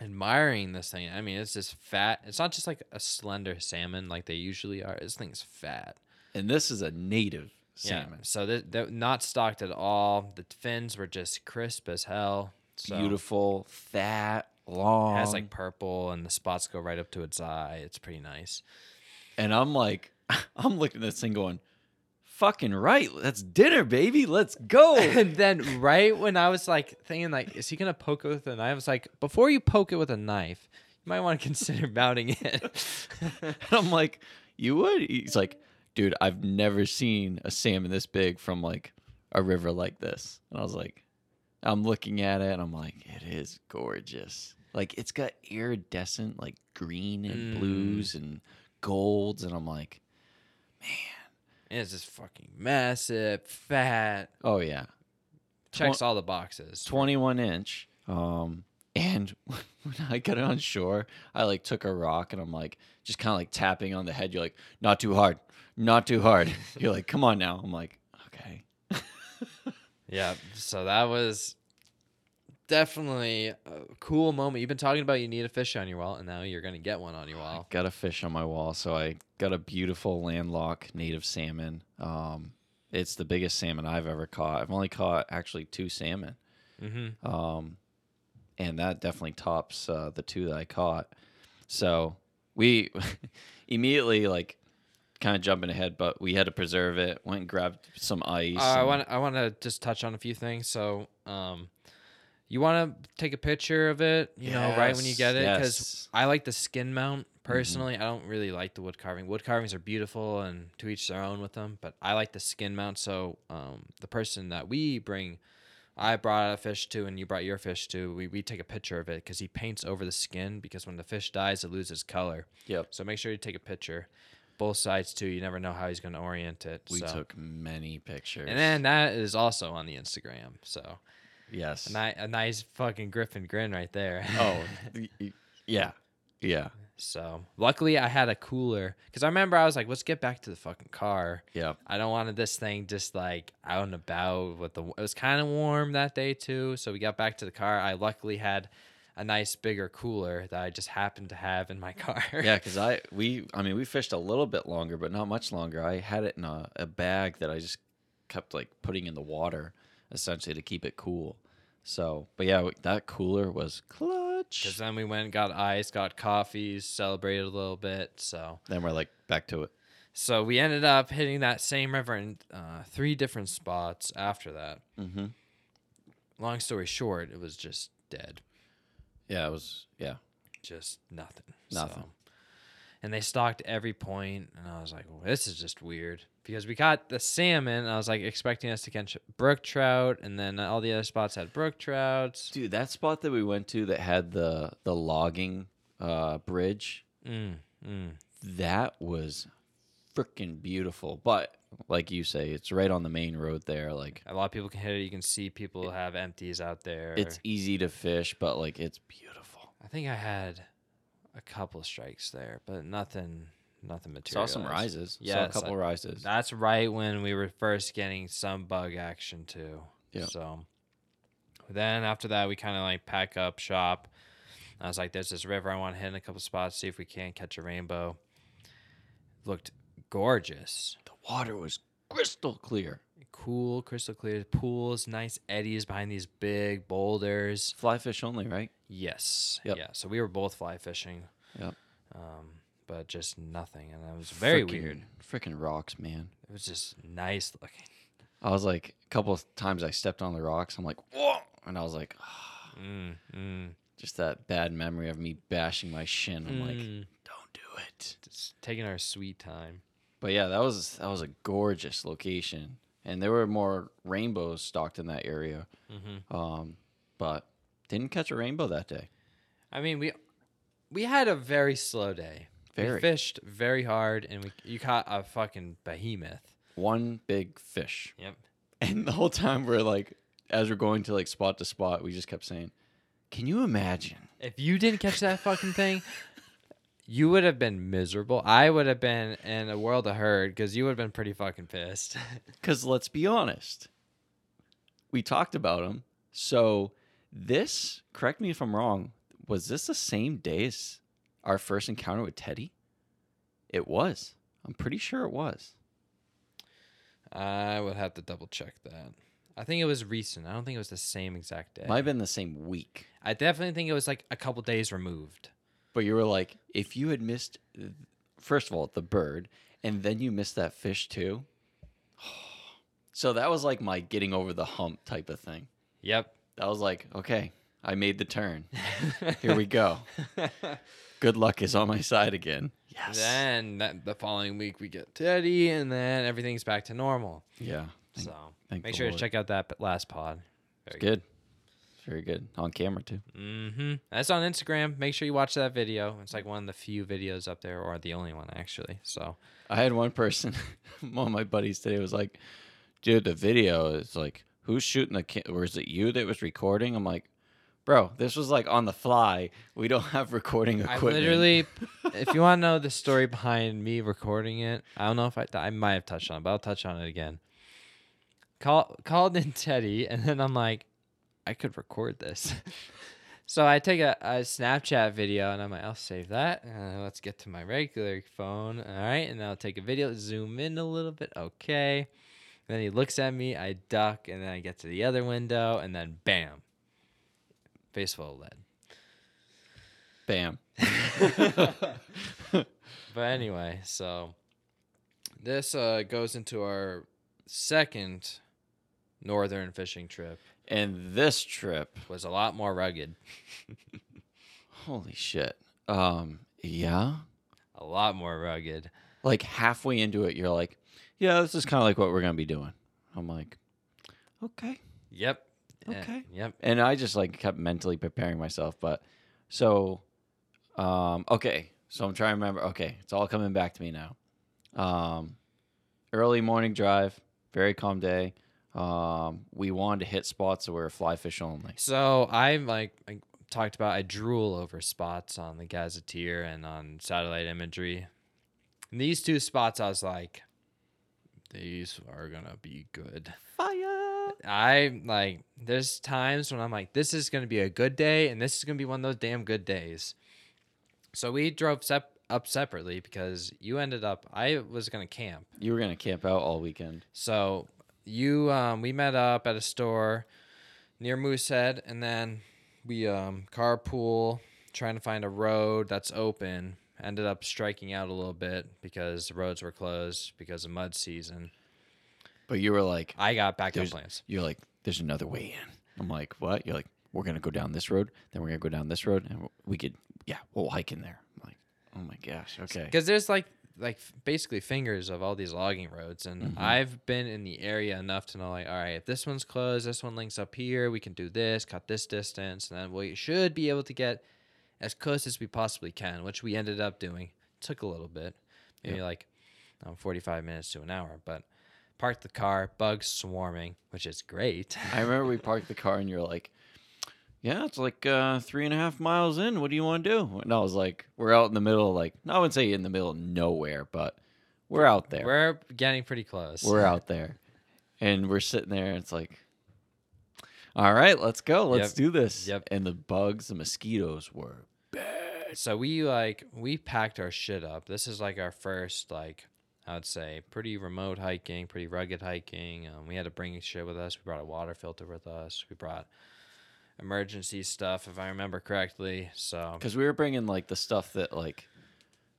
admiring this thing. I mean, it's just fat. It's not just like a slender salmon like they usually are. This thing's fat. and this is a native salmon. Yeah. So they're, they're not stocked at all. The fins were just crisp as hell. So Beautiful, fat, long. It has like purple, and the spots go right up to its eye. It's pretty nice. and I'm like, I'm looking at this thing going, fucking right. That's dinner, baby. Let's go. and then right when I was like thinking like, is he gonna poke it with a knife? I was like, before you poke it with a knife, you might want to consider mounting it. And I'm like, you would? He's like, dude, I've never seen a salmon this big from like a river like this. And I was like, I'm looking at it and I'm like, it is gorgeous. Like it's got iridescent, like green and Mm. blues and golds. And I'm like, And it's just fucking massive, fat, oh yeah. checks all the boxes. 21 inch. Um, and when I got it on shore, I like took a rock and I'm like, just kind of like tapping on the head. You're like, not too hard, not too hard. You're like, come on now. I'm like, okay. Yeah, so that was definitely a cool moment. You've been talking about you need a fish on your wall, and now you're gonna get one on your wall. Got a fish on my wall, so I got a beautiful landlocked native salmon. Um, it's the biggest salmon I've ever caught. I've only caught actually two salmon, Mm-hmm. um, and that definitely tops uh, the two that I caught. So we immediately like kind of jumping ahead, but we had to preserve it. Went and grabbed some ice. Uh, I want I want to just touch on a few things. So, um, you want to take a picture of it, you know, right when you get it, because yes. I like the skin mount personally. I don't really like the wood carving. Wood carvings are beautiful and to each their own with them, but I like the skin mount. So, um, the person that we bring. I brought a fish to, and you brought your fish to. We, we take a picture of it because he paints over the skin because when the fish dies, it loses color. Yep. So make sure you take a picture, both sides too. You never know how he's going to orient it. We so. took many pictures. and then that is also on the Instagram. So yes. a, ni- a nice fucking grip and grin right there. oh, yeah, yeah, so luckily I had a cooler because I remember I was like, let's get back to the fucking car. yeah. I don't want this thing just like out and about with the. It was kind of warm that day too, so we got back to the car. I luckily had a nice bigger cooler that I just happened to have in my car. Yeah, because I we I mean we fished a little bit longer, but not much longer. I had it in a, a bag that I just kept like putting in the water, essentially to keep it cool. So, but yeah, that cooler was clutch. Because then we went and got ice, got coffees, celebrated a little bit. So Then we're like back to it. so we ended up hitting that same river in uh, three different spots after that. Mm-hmm. Long story short, it was just dead. Yeah, it was. Yeah, Just nothing. Nothing. So- and they stocked every point, and I was like, well, "This is just weird." Because we got the salmon, I was like expecting us to catch brook trout, and then all the other spots had brook trouts. dude, that spot that we went to that had the the logging uh, bridge, Mm, mm. that was freaking beautiful. But like you say, it's right on the main road there. Like A lot of people can hit it. You can see people have empties out there. it's easy to fish, but like it's beautiful. I think I had a couple strikes there, but nothing, nothing material. Saw some rises. Yeah, a couple like- rises. That's right when we were first getting some bug action too. Yeah. So then after that, we kind of like pack up shop. I was like, "There's this river I want to hit in a couple spots, see if we can catch a rainbow." Looked gorgeous, the water was crystal clear. Cool, crystal clear pools, nice eddies behind these big boulders. Fly fish only, right? Yes. Yep. Yeah. So we were both fly fishing. Yep. Um, but just nothing, and it was very Frickin- weird. Freaking rocks, man. It was just nice looking. I was like, a couple of times I stepped on the rocks. I'm like, whoa, and I was like, Mm, mm, just that bad memory of me bashing my shin. I'm like, mm. don't do it. just taking our sweet time. But yeah, that was that was a gorgeous location, and there were more rainbows stocked in that area. Mm-hmm. Um, but didn't catch a rainbow that day. I mean, we we had a very slow day. We fished very hard, and we you caught a fucking behemoth. One big fish. Yep. And the whole time we're like, as we're going to like spot to spot, we just kept saying, "Can you imagine?" If you didn't catch that fucking thing, you would have been miserable. I would have been in a world of hurt because you would have been pretty fucking pissed. Because let's be honest, we talked about him. So this, correct me if I'm wrong, was this the same day as our first encounter with Teddy? It was. I'm pretty sure it was. I would have to double check that. I think it was recent. I don't think it was the same exact day. Might have been the same week. I definitely think it was like a couple days removed. But you were like, if you had missed, first of all, the bird, and then you missed that fish too. So that was like my getting over the hump type of thing. Yep. That was like, okay, I made the turn. Here we go. Good luck is on my side again. Yes. Then that, the following week we get Teddy, and then everything's back to normal. yeah. Thank- so thank make sure Lord. to check out that last pod. It's good. It's very good. On camera too. Mm-hmm. That's on Instagram. Make sure you watch that video. It's like one of the few videos up there, or the only one actually. So I had one person, one of my buddies today was like, dude, the video is like, who's shooting the ca- or is it you that was recording? I'm like, bro, this was like on the fly. We don't have recording I equipment. literally, if you want to know the story behind me recording it, I don't know if I I might have touched on it, but I'll touch on it again. Call called in Teddy, and then I'm like, I could record this. so I take a, a Snapchat video, and I'm like, I'll save that. Uh, let's get to my regular phone. All right, and I'll take a video, zoom in a little bit. Okay. then he looks at me, I duck, and then I get to the other window, and then bam, face full of lead. Bam. But anyway, so this uh, goes into our second northern fishing trip. And this trip, Was a lot more rugged, holy shit. Um, yeah. a lot more rugged. Like halfway into it, you're like, yeah, this is kind of like what we're gonna be doing. I'm like, okay. Yep. Eh, Okay. Yep. and I just like kept mentally preparing myself. But so, um, okay, so I'm trying to remember. Okay, it's all coming back to me now. Um, early morning drive, very calm day. Um, we wanted to hit spots that were fly fish only. So I like I talked about. I drool over spots on the Gazetteer and on satellite imagery. And these two spots, I was like, these are gonna be good. Fire! I like there's times when I'm like, this is gonna be a good day, and this is gonna be one of those damn good days. So we drove sep- up separately because you ended up. I was gonna camp, You were gonna camp out all weekend. so you um, we met up at a store near Moosehead, and then we um, carpool trying to find a road that's open. Ended up striking out a little bit because the roads were closed because of mud season. But you were like, I got backup There's- plans. you're like, there's another way in. I'm like, what? You're like, we're gonna go down this road, then we're gonna go down this road, and we could, yeah, we'll hike in there. I'm like, oh my gosh, okay. because there's like like basically fingers of all these logging roads and Mhm. i've been in the area enough to know like all right if this one's closed this one links up here we can do this cut this distance and then we should be able to get as close as we possibly can which we ended up doing took a little bit maybe Yeah. like um, 45 minutes to an hour but parked the car bugs swarming which is great I remember we parked the car and you're like, yeah, it's like uh, three and a half miles in. What do you want to do? And I was like, we're out in the middle, like, I wouldn't say in the middle of nowhere, but we're out there. We're, getting pretty close We're out there. And we're sitting there and it's like, all right, let's go. Let's Yep. do this. Yep. And the bugs, the mosquitoes were bad. so we like we packed our shit up. This is like our first like I would say pretty remote hiking, pretty rugged hiking. Um, we had to bring shit with us. We brought a water filter with us. We brought emergency stuff, if I remember correctly. So because we were bringing like the stuff that like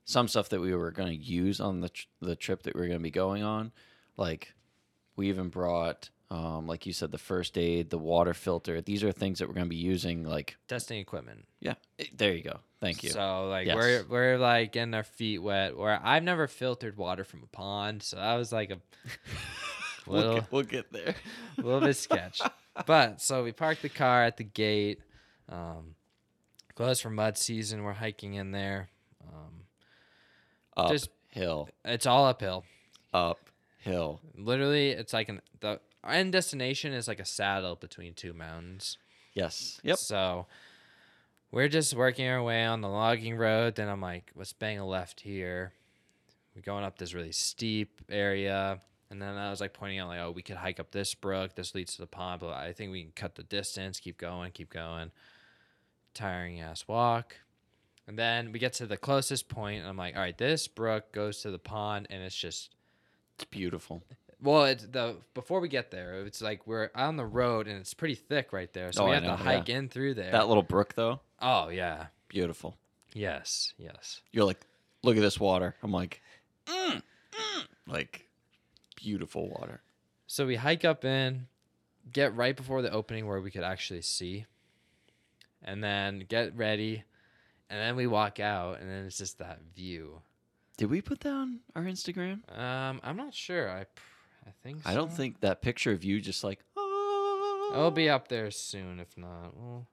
some stuff that we were going to use on the tr- the trip that we were going to be going on like we even brought um, like you said the first aid the water filter these are things that we're going to be using like testing equipment. yeah eh, there you go thank you So like Yes. we're we're like getting our feet wet. Where I've never filtered water from a pond, so that was like a we'll, little get, we'll get there a little bit sketch. But so we parked the car at the gate. Um, closed for mud season. We're hiking in there. Um, hill it's all uphill. up hill Literally, it's like an the end destination is like a saddle between two mountains. Yes. Yep. So we're just working our way on the logging road. Then I'm like, let's bang a left here. We're going up this really steep area. And then I was like pointing out, like, oh, we could hike up this brook. This leads to the pond, but I think we can cut the distance, keep going, keep going. Tiring ass walk. And then we get to the closest point, and I'm like, all right, this brook goes to the pond, and it's just It's beautiful. well, it's the before we get there, it's like we're on the road and it's pretty thick right there, so Oh, we have know, to hike in through there. That little brook though, oh yeah, beautiful. yes, yes. You're like, look at this water. I'm like, mm, mm. like, beautiful water. So we hike up in, get right before the opening where we could actually see, and then get ready, and then we walk out, and then it's just that view. Did we put that on our Instagram? Um, I'm not sure. I, I think so. I don't think that picture of you just like, oh, it'll be up there soon. If not, we'll.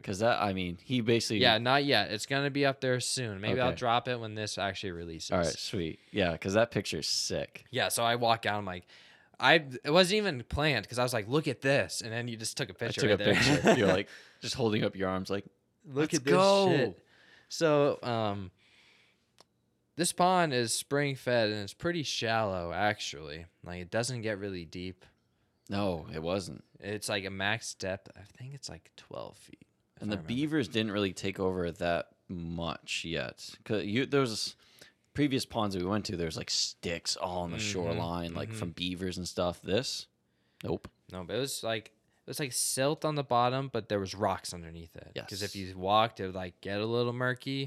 Because that. I mean, he basically. Yeah, not yet. It's gonna be up there soon. Maybe I'll Okay. drop it when this actually releases. All right, sweet. Yeah, because that picture is sick. Yeah, so I walk out. I'm like, I it wasn't even planned because I was like, look at this, and then you just took a I picture. took right a there. picture. You're like just holding up your arms, like, look Let's at this go. shit. So, um, this pond is spring fed and it's pretty shallow actually. Like it doesn't get really deep. no, it wasn't. It's like a max depth. I think it's like 12 feet. And the beavers didn't really take over that much yet. Cause you there was previous ponds that we went to. There's like sticks all on the Mhm, shoreline, like mhm. from beavers and stuff. This, nope. No, but it was like it was like silt on the bottom, but there was rocks underneath it. Yes. Because if you walked, it would like get a little murky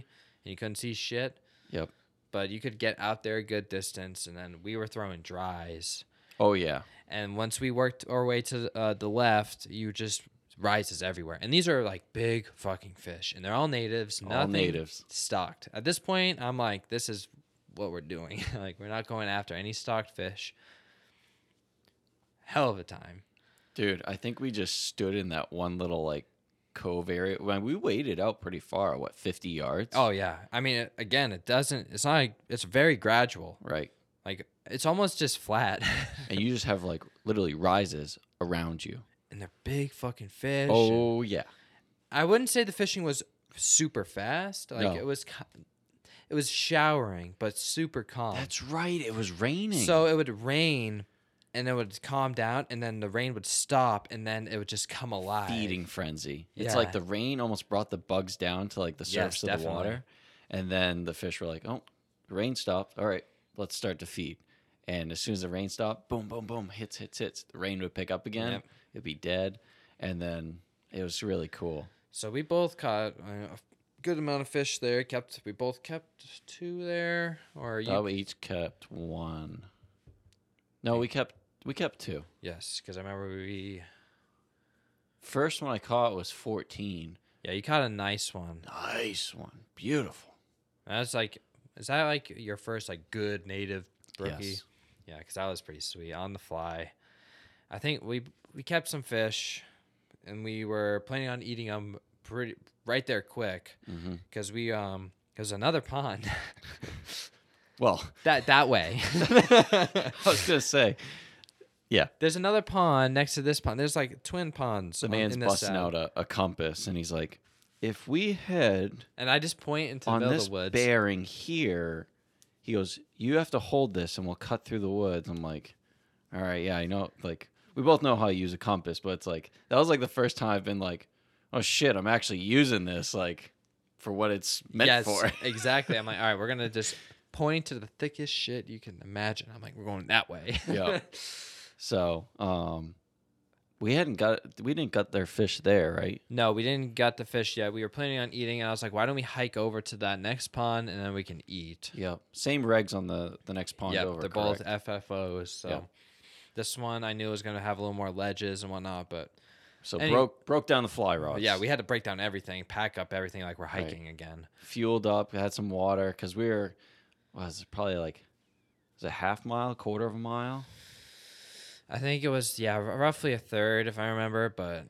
and you couldn't see shit. Yep. But you could get out there a good distance, and then we were throwing dries. Oh yeah. And once we worked our way to uh, the left, you just rises everywhere. And these are like big fucking fish, and they're all natives. All nothing natives. stocked. At this point, I'm like, this is what we're doing. like we're not going after any stocked fish. Hell of a time. Dude, I think we just stood in that one little like cove area. When we waded out pretty far, what, 50 yards? Oh yeah. I mean, it, again, it doesn't. It's not. Like, it's very gradual. right. Like it's almost just flat. And you just have like literally rises around you. And they're big fucking fish. and Oh yeah. I wouldn't say the fishing was super fast. Like No. it was. It was showering, but super calm. That's right. It was raining. So it would rain, and it would calm down, and then the rain would stop, and then it would just come alive. feeding frenzy. It's Yeah. like the rain almost brought the bugs down to like the Yes, surface of the definitely. water. And then the fish were like, oh, the rain stopped. All right, let's start to feed. And as soon as the rain stopped, boom, boom, boom, hits, hits, hits. The rain would pick up again. Yep. It'd be dead. And then it was really cool. So we both caught uh, a good amount of fish there. Kept we both kept two there, or you? Thought we each kept one. No, we kept we kept two. yes, because I remember we. First one I caught was 14. Yeah, you caught a nice one. Nice one. Beautiful. That's like, is that like your first like good native brookie? Yes. Yeah, because that was pretty sweet on the fly. I think we we kept some fish, and we were planning on eating them pretty right there quick because we um there's another pond Well, that that way. I was going to say, yeah, There's another pond next to this pond. There's like twin ponds. the on- man's in busting out a, a compass and he's like, if we head and I just point into the on middle this of the woods. bearing here, he goes, you have to hold this and we'll cut through the woods. I'm like, all right, yeah, I know. Like, we both know how to use a compass, but it's like, that was like the first time I've been like, oh shit, I'm actually using this, like, for what it's meant yes, for. exactly. I'm like, all right, we're gonna just point to the thickest shit you can imagine. I'm like, we're going that way. Yeah. so, um, we hadn't got, we didn't got their fish there, right? no, we didn't got the fish yet. We were planning on eating, and I was like, why don't we hike over to that next pond and then we can eat. Yep. Same regs on the, the next pond Yeah, over. they're correct? both FFOs. So Yeah. This one I knew was gonna have a little more ledges and whatnot, but So Any- broke broke down the fly rods. yeah, we had to break down everything, pack up everything like we're Right. hiking again. fueled up, had some water because we were what was it probably like was a half mile, quarter of a mile? I think it was yeah, r- roughly a third if I remember, but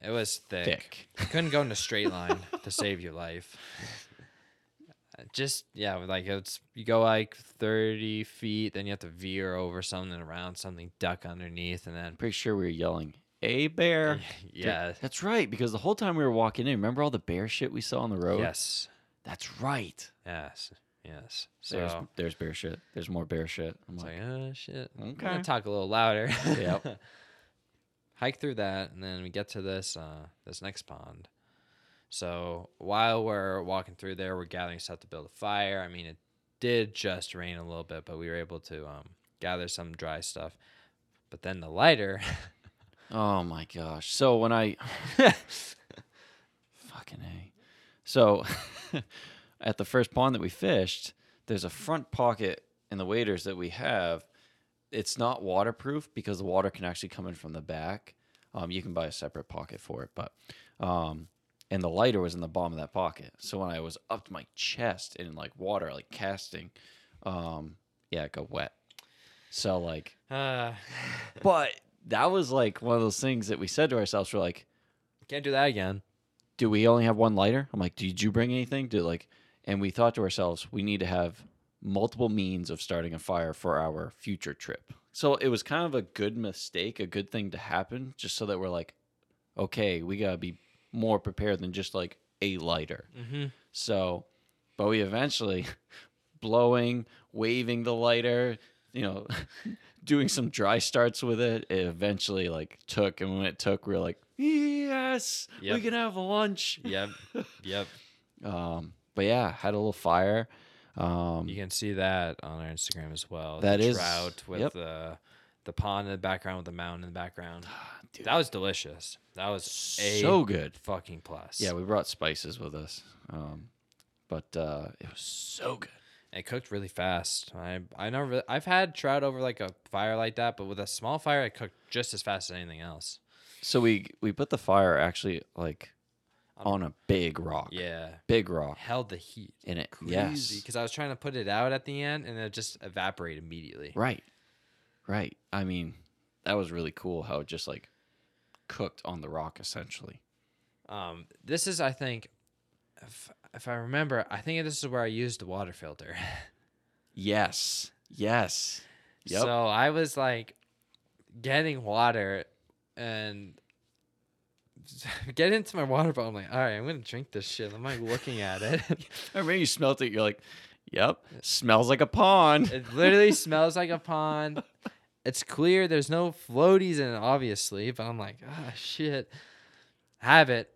it was thick. Thick. You couldn't go in a straight line to save your life. Just yeah, like it's you go like thirty feet, then you have to veer over something around something, duck underneath, and then Pretty sure we were yelling, "A bear!" yeah, That's right, because the whole time we were walking in, remember all the bear shit we saw on the road? yes, That's right. yes, yes. So There's there's bear shit. There's more bear shit. I'm like, like oh shit. I'm Okay. gonna talk a little louder. Yep. Hike through that, and then we get to this uh this next pond. So while we're walking through there, we're gathering stuff to build a fire. I mean, it did just rain a little bit, but we were able to um, gather some dry stuff. But then the lighter, oh my gosh. So when I fucking a, so at the first pond that we fished, there's a front pocket in the waders that we have. It's not waterproof because the water can actually come in from the back. Um, you can buy a separate pocket for it, but um, and the lighter was in the bottom of that pocket. So when I was up to my chest in like water, like casting, um, yeah, it got wet. So like, uh, but that was like one of those things that we said to ourselves. We're like, can't do that again. do we only have one lighter? I'm like, did you bring anything? Do like, and we thought to ourselves, we need to have multiple means of starting a fire for our future trip. So it was kind of a good mistake, a good thing to happen, just so that we're like, okay, we gotta be more prepared than just like a lighter. Mm-hmm. So, but we eventually blowing, waving the lighter, you know, doing some dry starts with it. It eventually like took, and when it took, we were like, yes, we Yep. can have lunch. Yep, yep. Um, but yeah, had a little fire. Um, You can see that on our Instagram as well. That the is- trout with yep. the the pond in the background with the mountain in the background. dude, That was delicious. That was a so good. fucking plus. Yeah, we brought spices with us. Um, but uh, it was so good. It cooked really fast. I I never I've had trout over like a fire like that, but with a small fire, it cooked just as fast as anything else. So we we put the fire actually like On- on a big rock. Yeah, Big rock held the heat. in it. Crazy, Yes. because I was trying to put it out at the end, and it just evaporated immediately. Right. Right. I mean, that was really cool how it just like cooked on the rock essentially. Um, this is, I think, if, if I remember, I think this is where I used the water filter. Yes. Yes. Yep. So I was like getting water and get into my water bottle. I'm like, all right, I'm gonna drink this shit. I'm like looking at it. I mean, you smelt it. You're like, "Yep, smells like a pond." it literally smells like a pond. It's clear. There's no floaties in it, obviously. But I'm like, ah, shit. Have it.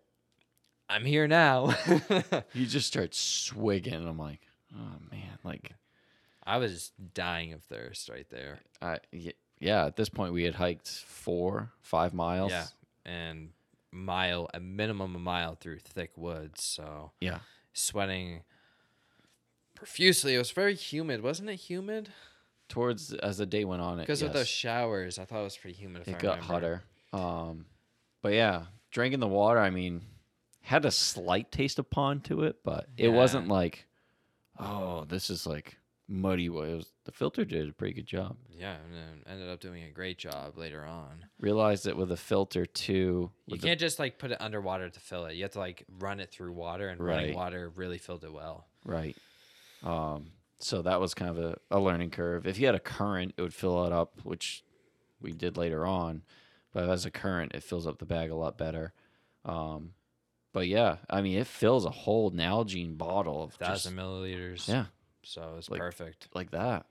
I'm here now. You just start swigging. And I'm like, "Oh man!" Like, I was dying of thirst right there. I yeah. At this point, we had hiked four, five miles. Yeah, and mile, a minimum a mile through thick woods. So Yeah. sweating profusely. It was very humid, wasn't it? Humid Towards as the day went on, it because of those showers. I thought it was pretty humid. It I got remember. hotter. Um, but yeah, drinking the water. I mean, had a slight taste of pond to it, but it Yeah. wasn't like, oh, this is like muddy. was, the filter did a pretty good job. Yeah, ended up doing a great job later on. Realized that with a filter too. You can't just like put it underwater to fill it. You have to like run it through water, and running water really filled it well. Right. Um, so that was kind of a, a learning curve. If you had a current, it would fill it up, which we did later on. But as a current, it fills up the bag a lot better. Um, but yeah, I mean, it fills a whole Nalgene bottle of just, Thousand milliliters. yeah, So it's Like- perfect. like that.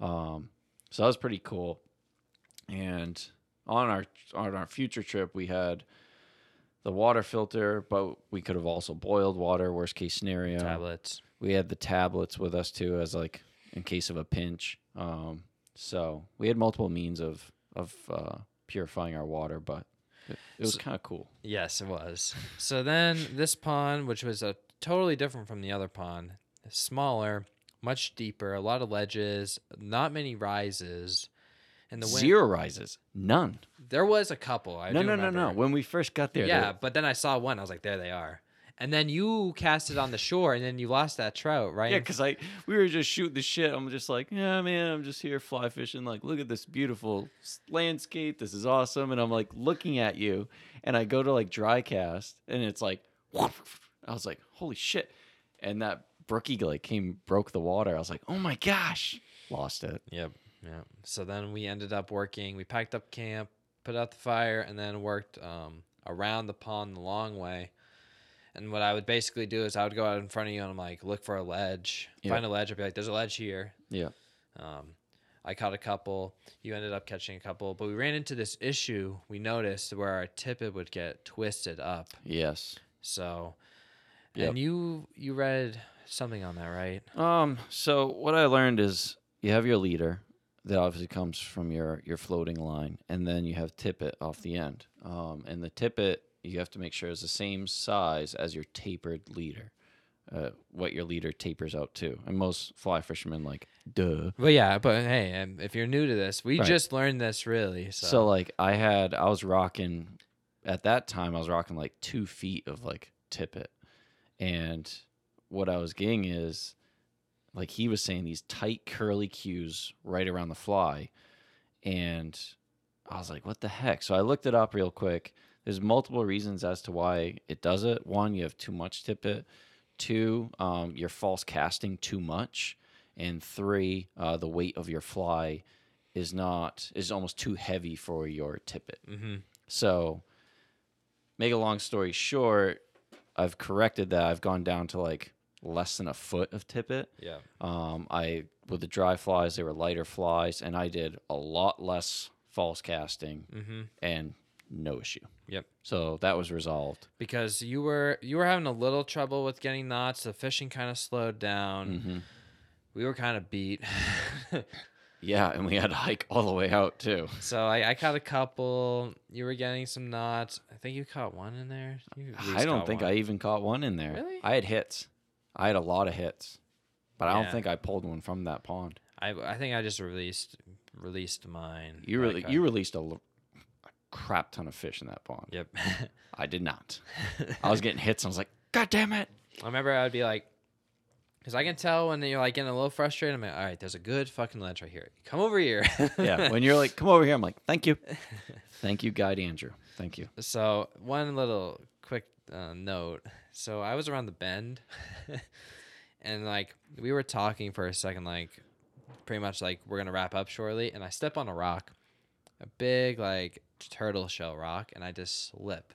Um, so that was pretty cool. And on our on our future trip, we had the water filter, but we could have also boiled water. Worst case scenario, Tablets. We had the tablets with us too, as like in case of a pinch. Um, so we had multiple means of of uh, purifying our water, but it, it was So- kind of cool. Yes, it was. So then this pond, which was a totally different from the other pond, smaller, much deeper, a lot of ledges, not many rises. And the wind, Zero rises, none. there was a couple. I no, no, no, no. When we first got there, yeah, there- but then I saw one. I was like, there they are. And then you cast it on the shore, and then you lost that trout, right? Yeah, because I we were just shooting the shit. I'm just like, yeah, man, I'm just here fly fishing. Like, look at this beautiful landscape. This is awesome. And I'm like looking at you, and I go to like dry cast, and it's like, I was like, holy shit. And that brookie like came broke the water. I was like, oh my gosh, lost it. Yep. Yep. So then we ended up working. We packed up camp, put out the fire, and then worked um, around the pond the long way. And what I would basically do is I would go out in front of you and I'm like, look for a ledge, Yeah. find a ledge. I'd be like, there's a ledge here. Yeah. Um, I caught a couple. You ended up catching a couple, but we ran into this issue. We noticed where our tippet would get twisted up. Yes. So, Yep. and you you read something on that, right? Um. So what I learned is you have your leader that obviously comes from your your floating line, and then you have tippet off the end. Um, and the tippet you have to make sure is the same size as your tapered leader. Uh, what your leader tapers out to, and most fly fishermen like duh. But yeah, but hey, um, if you're new to this, we Right. just learned this really. So, So. like I had I was rocking at that time I was rocking like two feet of like tippet. And what I was getting is like he was saying these tight curly cues right around the fly. And I was like, what the heck? So I looked it up real quick. There's multiple reasons as to why it does it. One, you have too much tippet. Two, um, you're false casting too much. And three, uh, the weight of your fly is not is almost too heavy for your tippet. hmm So, make a long story short, I've corrected that. I've gone down to like less than a foot of tippet. yeah, Um, I with the dry flies, they were lighter flies, and I did a lot less false casting mm-hmm. and no issue. Yep. So that was resolved. because you were you were having a little trouble with getting knots. The fishing kind of slowed down. hmm We were kind of beat. Yeah, and we had to hike all the way out too. so I, I caught a couple. You were getting some knots. I think you caught one in there. I don't think one. I even caught one in there. Really? I had hits. I had a lot of hits, but I don't think I pulled one from that pond. I I think I just released released mine. You really you released a, l- a crap ton of fish in that pond. Yep. I did not. I was getting hits. And I was like, God damn it! I remember I would be like, because I can tell when you're like getting a little frustrated. I'm like, all right, there's a good fucking ledge right here. Come over here. Yeah. when you're like, come over here, I'm like, thank you, thank you, Guide Andrew, thank you. So one little quick uh, note. So I was around the bend, and like we were talking for a second, like pretty much like we're gonna wrap up shortly, and I step on a rock, a big like turtle shell rock, and I just slip.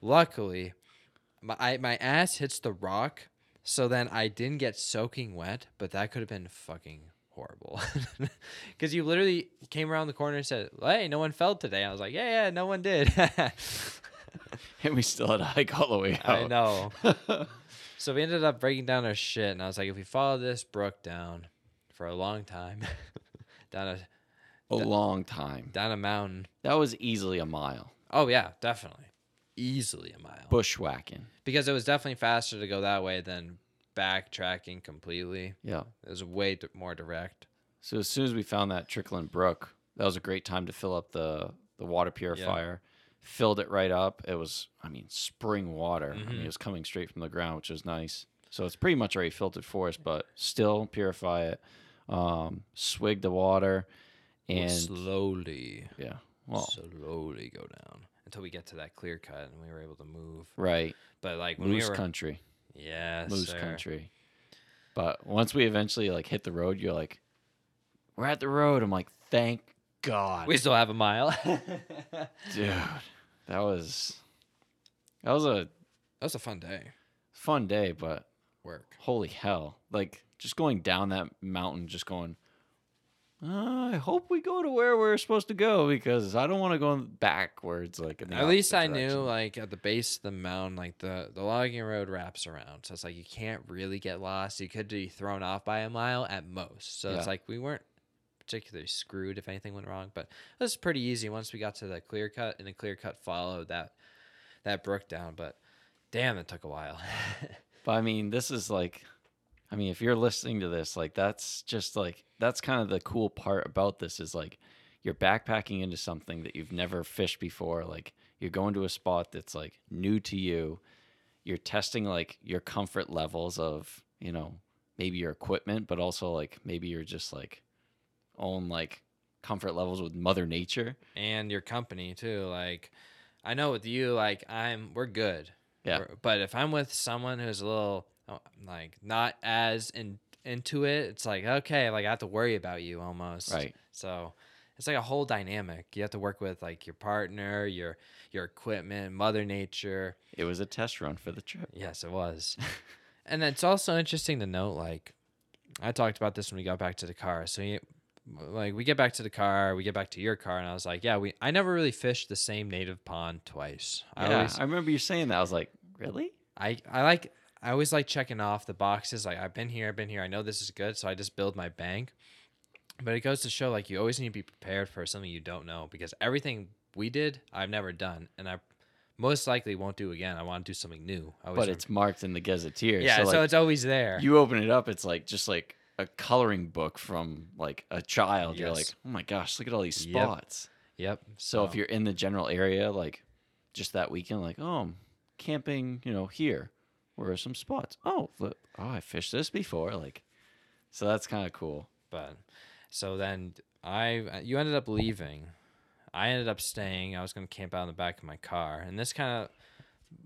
Luckily, my I, my ass hits the rock, so then I didn't get soaking wet, but that could have been fucking horrible. Because you literally came around the corner and said, "Hey, no one fell today." I was like, "Yeah, yeah, no one did." And we still had to hike all the way out. I know. so we ended up breaking down our shit, and I was like, if we follow this brook down for a long time, down a a long time. down a mountain. That was easily a mile. Oh yeah, definitely, easily a mile. Bushwhacking. because it was definitely faster to go that way than backtracking completely. Yeah. It was way d- more direct. So as soon as we found that trickling brook, that was a great time to fill up the the water purifier. Filled it right up. It was, I mean, spring water. I mean, Mhm. it was coming straight from the ground, which was nice. So it's pretty much already filtered for us, but still purify it. Um, swig the water, We'll and slowly, yeah, well, slowly go down until we get to that clear cut, and we were able to move. right, But like when moose we were, country, yes, moose sir. country. But once we eventually like hit the road, you're like, we're at the road. I'm like, thank God. We still have a mile. dude that was that was a That was a fun day. fun day but Work. holy hell like just going down that mountain just going uh, i hope we go to where we're supposed to go because i don't want to go backwards like At least I knew, like at the base of the mountain, like the the logging road wraps around, so it's like you can't really get lost. You could be thrown off by a mile at most. So it's like we weren't particularly screwed if anything went wrong, but it was pretty easy once we got to the clear cut, and the clear cut followed that that brook down. But damn, it took a while. but i mean this is like i mean if you're listening to this like that's just like that's kind of the cool part about this is like you're backpacking into something that you've never fished before like you're going to a spot that's like new to you you're testing like your comfort levels of you know maybe your equipment but also like maybe you're just like own like comfort levels with mother nature and your company too. Like I know with you, like I'm we're good. Yeah. We're- but if I'm with someone who's a little Oh, like not as in into it. It's like okay, like I have to worry about you almost. Right. So it's like a whole dynamic. You have to work with like your partner, your your equipment, Mother Nature. It was a test run for the trip. Yes, it was. and it's also interesting to note, like, I talked about this when we got back to the car. So, you, like, we get back to the car, we get back to your car, and I was like, yeah, we. I never really fished the same native pond twice. I yeah, always, I remember you saying that. I was like, really? I, I like, I always like checking off the boxes. Like, I've been here, I've been here. I know this is good, so I just build my bank. But it goes to show, like, you always need to be prepared for something you don't know because everything we did, I've never done, and I most likely won't do again. I want to do something new. I But it's marked in the gazetteer. yeah, so, so, it's always there. you open it up, it's like just like a coloring book from like a child. You're like, oh my gosh, look at all these Yep. spots. Yep. So if you're in the general area, like just that weekend, like, oh, I'm camping, you know, here. Where are some spots? Oh, look, oh, I fished this before. Like, so that's kind of cool. but so then I you ended up leaving. I ended up staying. I was going to camp out in the back of my car, and this kind of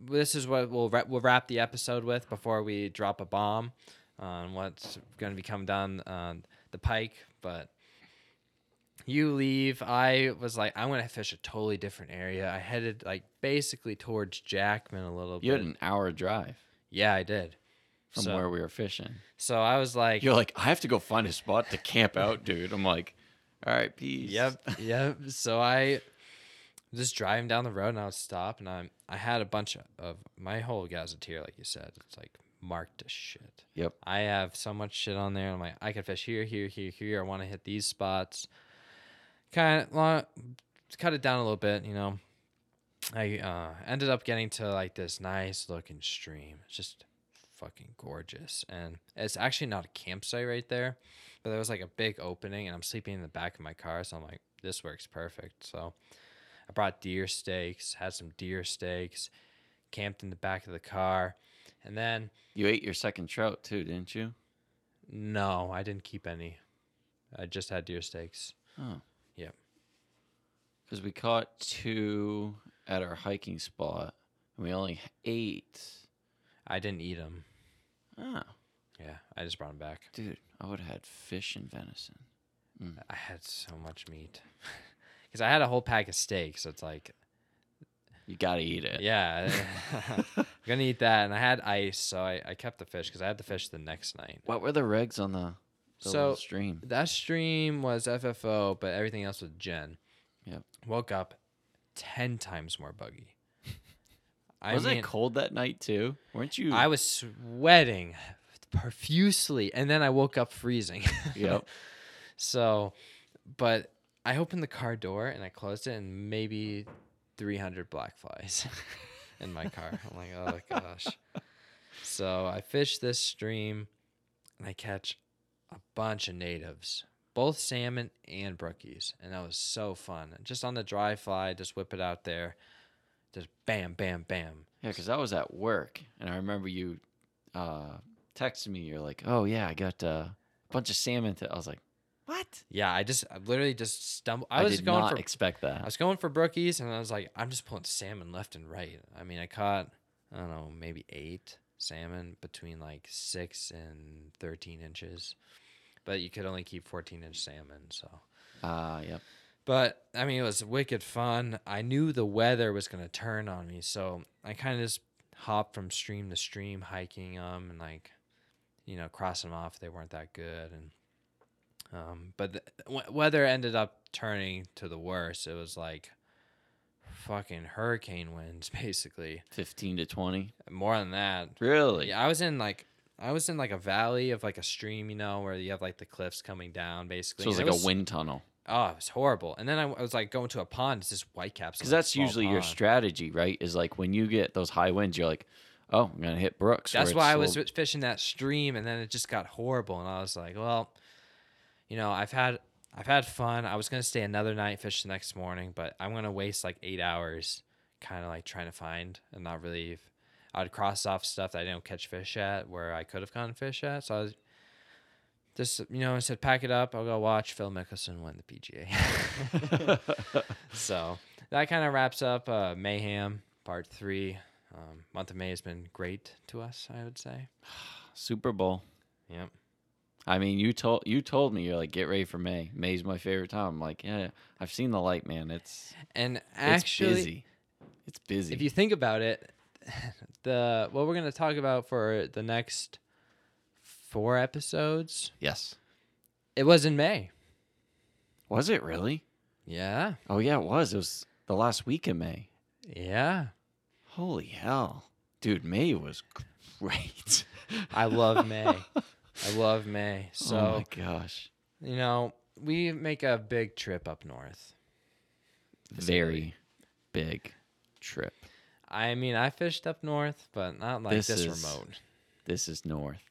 this is what we'll wrap, we'll wrap the episode with before we drop a bomb on what's going to be coming down uh, the pike. But you leave. I was like, I'm going to fish a totally different area. I headed like basically towards Jackman a little You bit. You had an hour drive yeah, I did. from So- where we were fishing. So I was like, You're like, I have to go find a spot to camp out, dude. I'm like, all right, peace. Yep, yep. So I was just driving down the road and I would stop and I'm I had a bunch of, of my whole gazetteer, like you said, it's like marked to shit. Yep. I have so much shit on there. I'm like, I can fish here, here, here, here. I want to hit these spots. Kind of cut it down a little bit, you know. I uh, ended up getting to like this nice looking stream. It's just fucking gorgeous, and it's actually not a campsite right there, but there was like a big opening, and I'm sleeping in the back of my car, so I'm like, this works perfect. So I brought deer steaks, had some deer steaks, camped in the back of the car, and then You ate your second trout too, didn't you? no, I didn't keep any. I just had deer steaks. Oh. Yep. Because we caught two at our hiking spot, and we only ate. I didn't eat them. Oh, ah. Yeah, I just brought them back. dude, I would have had fish and venison. Mm. I had so much meat because I had a whole pack of steaks. So it's like, You gotta eat it. yeah, I'm gonna eat that. And I had ice, so I, I kept the fish because I had the fish the next night. What were the regs on the, the So- little stream? That stream was FFO, but everything else was Gen. Yep. Woke up ten times more buggy. I was mean, it cold that night too? Weren't you? I was sweating profusely, and then I woke up freezing. Yep. So, but I opened the car door and I closed it, and maybe 300 black flies in my car. I'm like, oh gosh. So I fish this stream and I catch a bunch of natives, both salmon and brookies. And that was so fun. Just on the dry fly, just whip it out there. Just bam, bam, bam. Yeah, because I was at work, and I remember you uh, texted me. You're like, "Oh yeah, I got uh, a bunch of salmon." To-. I was like, "What?" Yeah, I just I literally just stumbled. I, I, was did going not for expect that. I was going for brookies, and I was like, I'm just pulling salmon left and right. I mean, I caught, I don't know, maybe eight salmon between like six and 13 inches, but you could only keep 14 inch salmon. So, Ah, yep. but I mean, it was wicked fun. I knew the weather was going to turn on me, so I kind of just hopped from stream to stream, hiking them and like, you know, crossing them off. They weren't that good, and um, but the w- weather ended up turning to the worst. It was like fucking hurricane winds, basically. Fifteen to twenty. More than that. Really? Yeah, I was in like. I was in like a valley of like a stream, you know, where you have like the cliffs coming down, basically. So it was and like a wind tunnel. Oh, it was horrible. And then I, I was like going to a pond. It's just whitecaps. Because that's usually your strategy, right? Is like when you get those high winds, you're like, "Oh, I'm gonna hit Brooks." That's why I was little- fishing that stream, and then it just got horrible. And I was like, well, you know, I've had I've had fun. I was gonna stay another night, fish the next morning, but I'm gonna waste like eight hours, kind of like trying to find and not really. I'd cross off stuff that I didn't catch fish at where I could have caught fish at. So I was just, you know, I said, pack it up. I'll go watch Phil Mickelson win the PGA. so that kind of wraps up uh, Mayhem Part Three. Um, month of May has been great to us, I would say. Super Bowl. Yep. I mean, you told you told me you're like get ready for May. May's my favorite time. I'm like, yeah, I've seen the light, man. It's And it's actually, busy. It's busy. if you think about it, the what we're gonna talk about for the next four episodes, yes, it was in May. was it really? Yeah. Oh yeah, it was. It was the last week in May. Yeah. Holy hell, dude! May was great. I love May. I love May. Oh, so oh my gosh, you know, we make a big trip up north. very big trip. I mean, I fished up north, but not like This this, is- remote. This is north.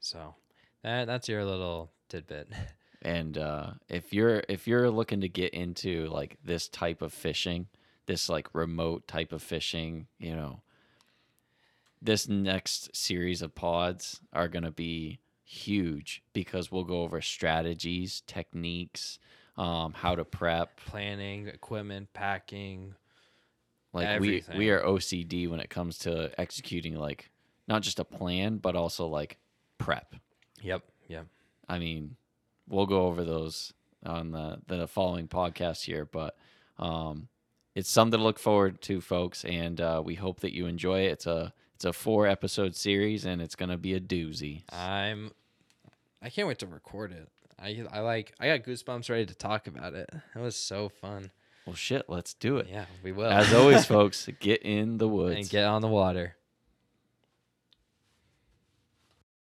So that that's your little tidbit. And uh, if you're if you're looking to get into like this type of fishing, this like remote type of fishing, you know, this next series of pods are gonna be huge because we'll go over strategies, techniques, um, how to prep. Planning, equipment, packing. Like we we are OCD when it comes to executing like not just a plan but also like prep. Yep. Yep. I mean, we'll go over those on the the following podcast here, but um, it's something to look forward to, folks, and uh, we hope that you enjoy it. It's a it's a four episode series, and it's gonna be a doozy. I'm. I can't wait to record it. I I like. I got goosebumps ready to talk about it. It was so fun. Well, shit, let's do it. Yeah, we will. As always, folks, get in the woods. and get on the water.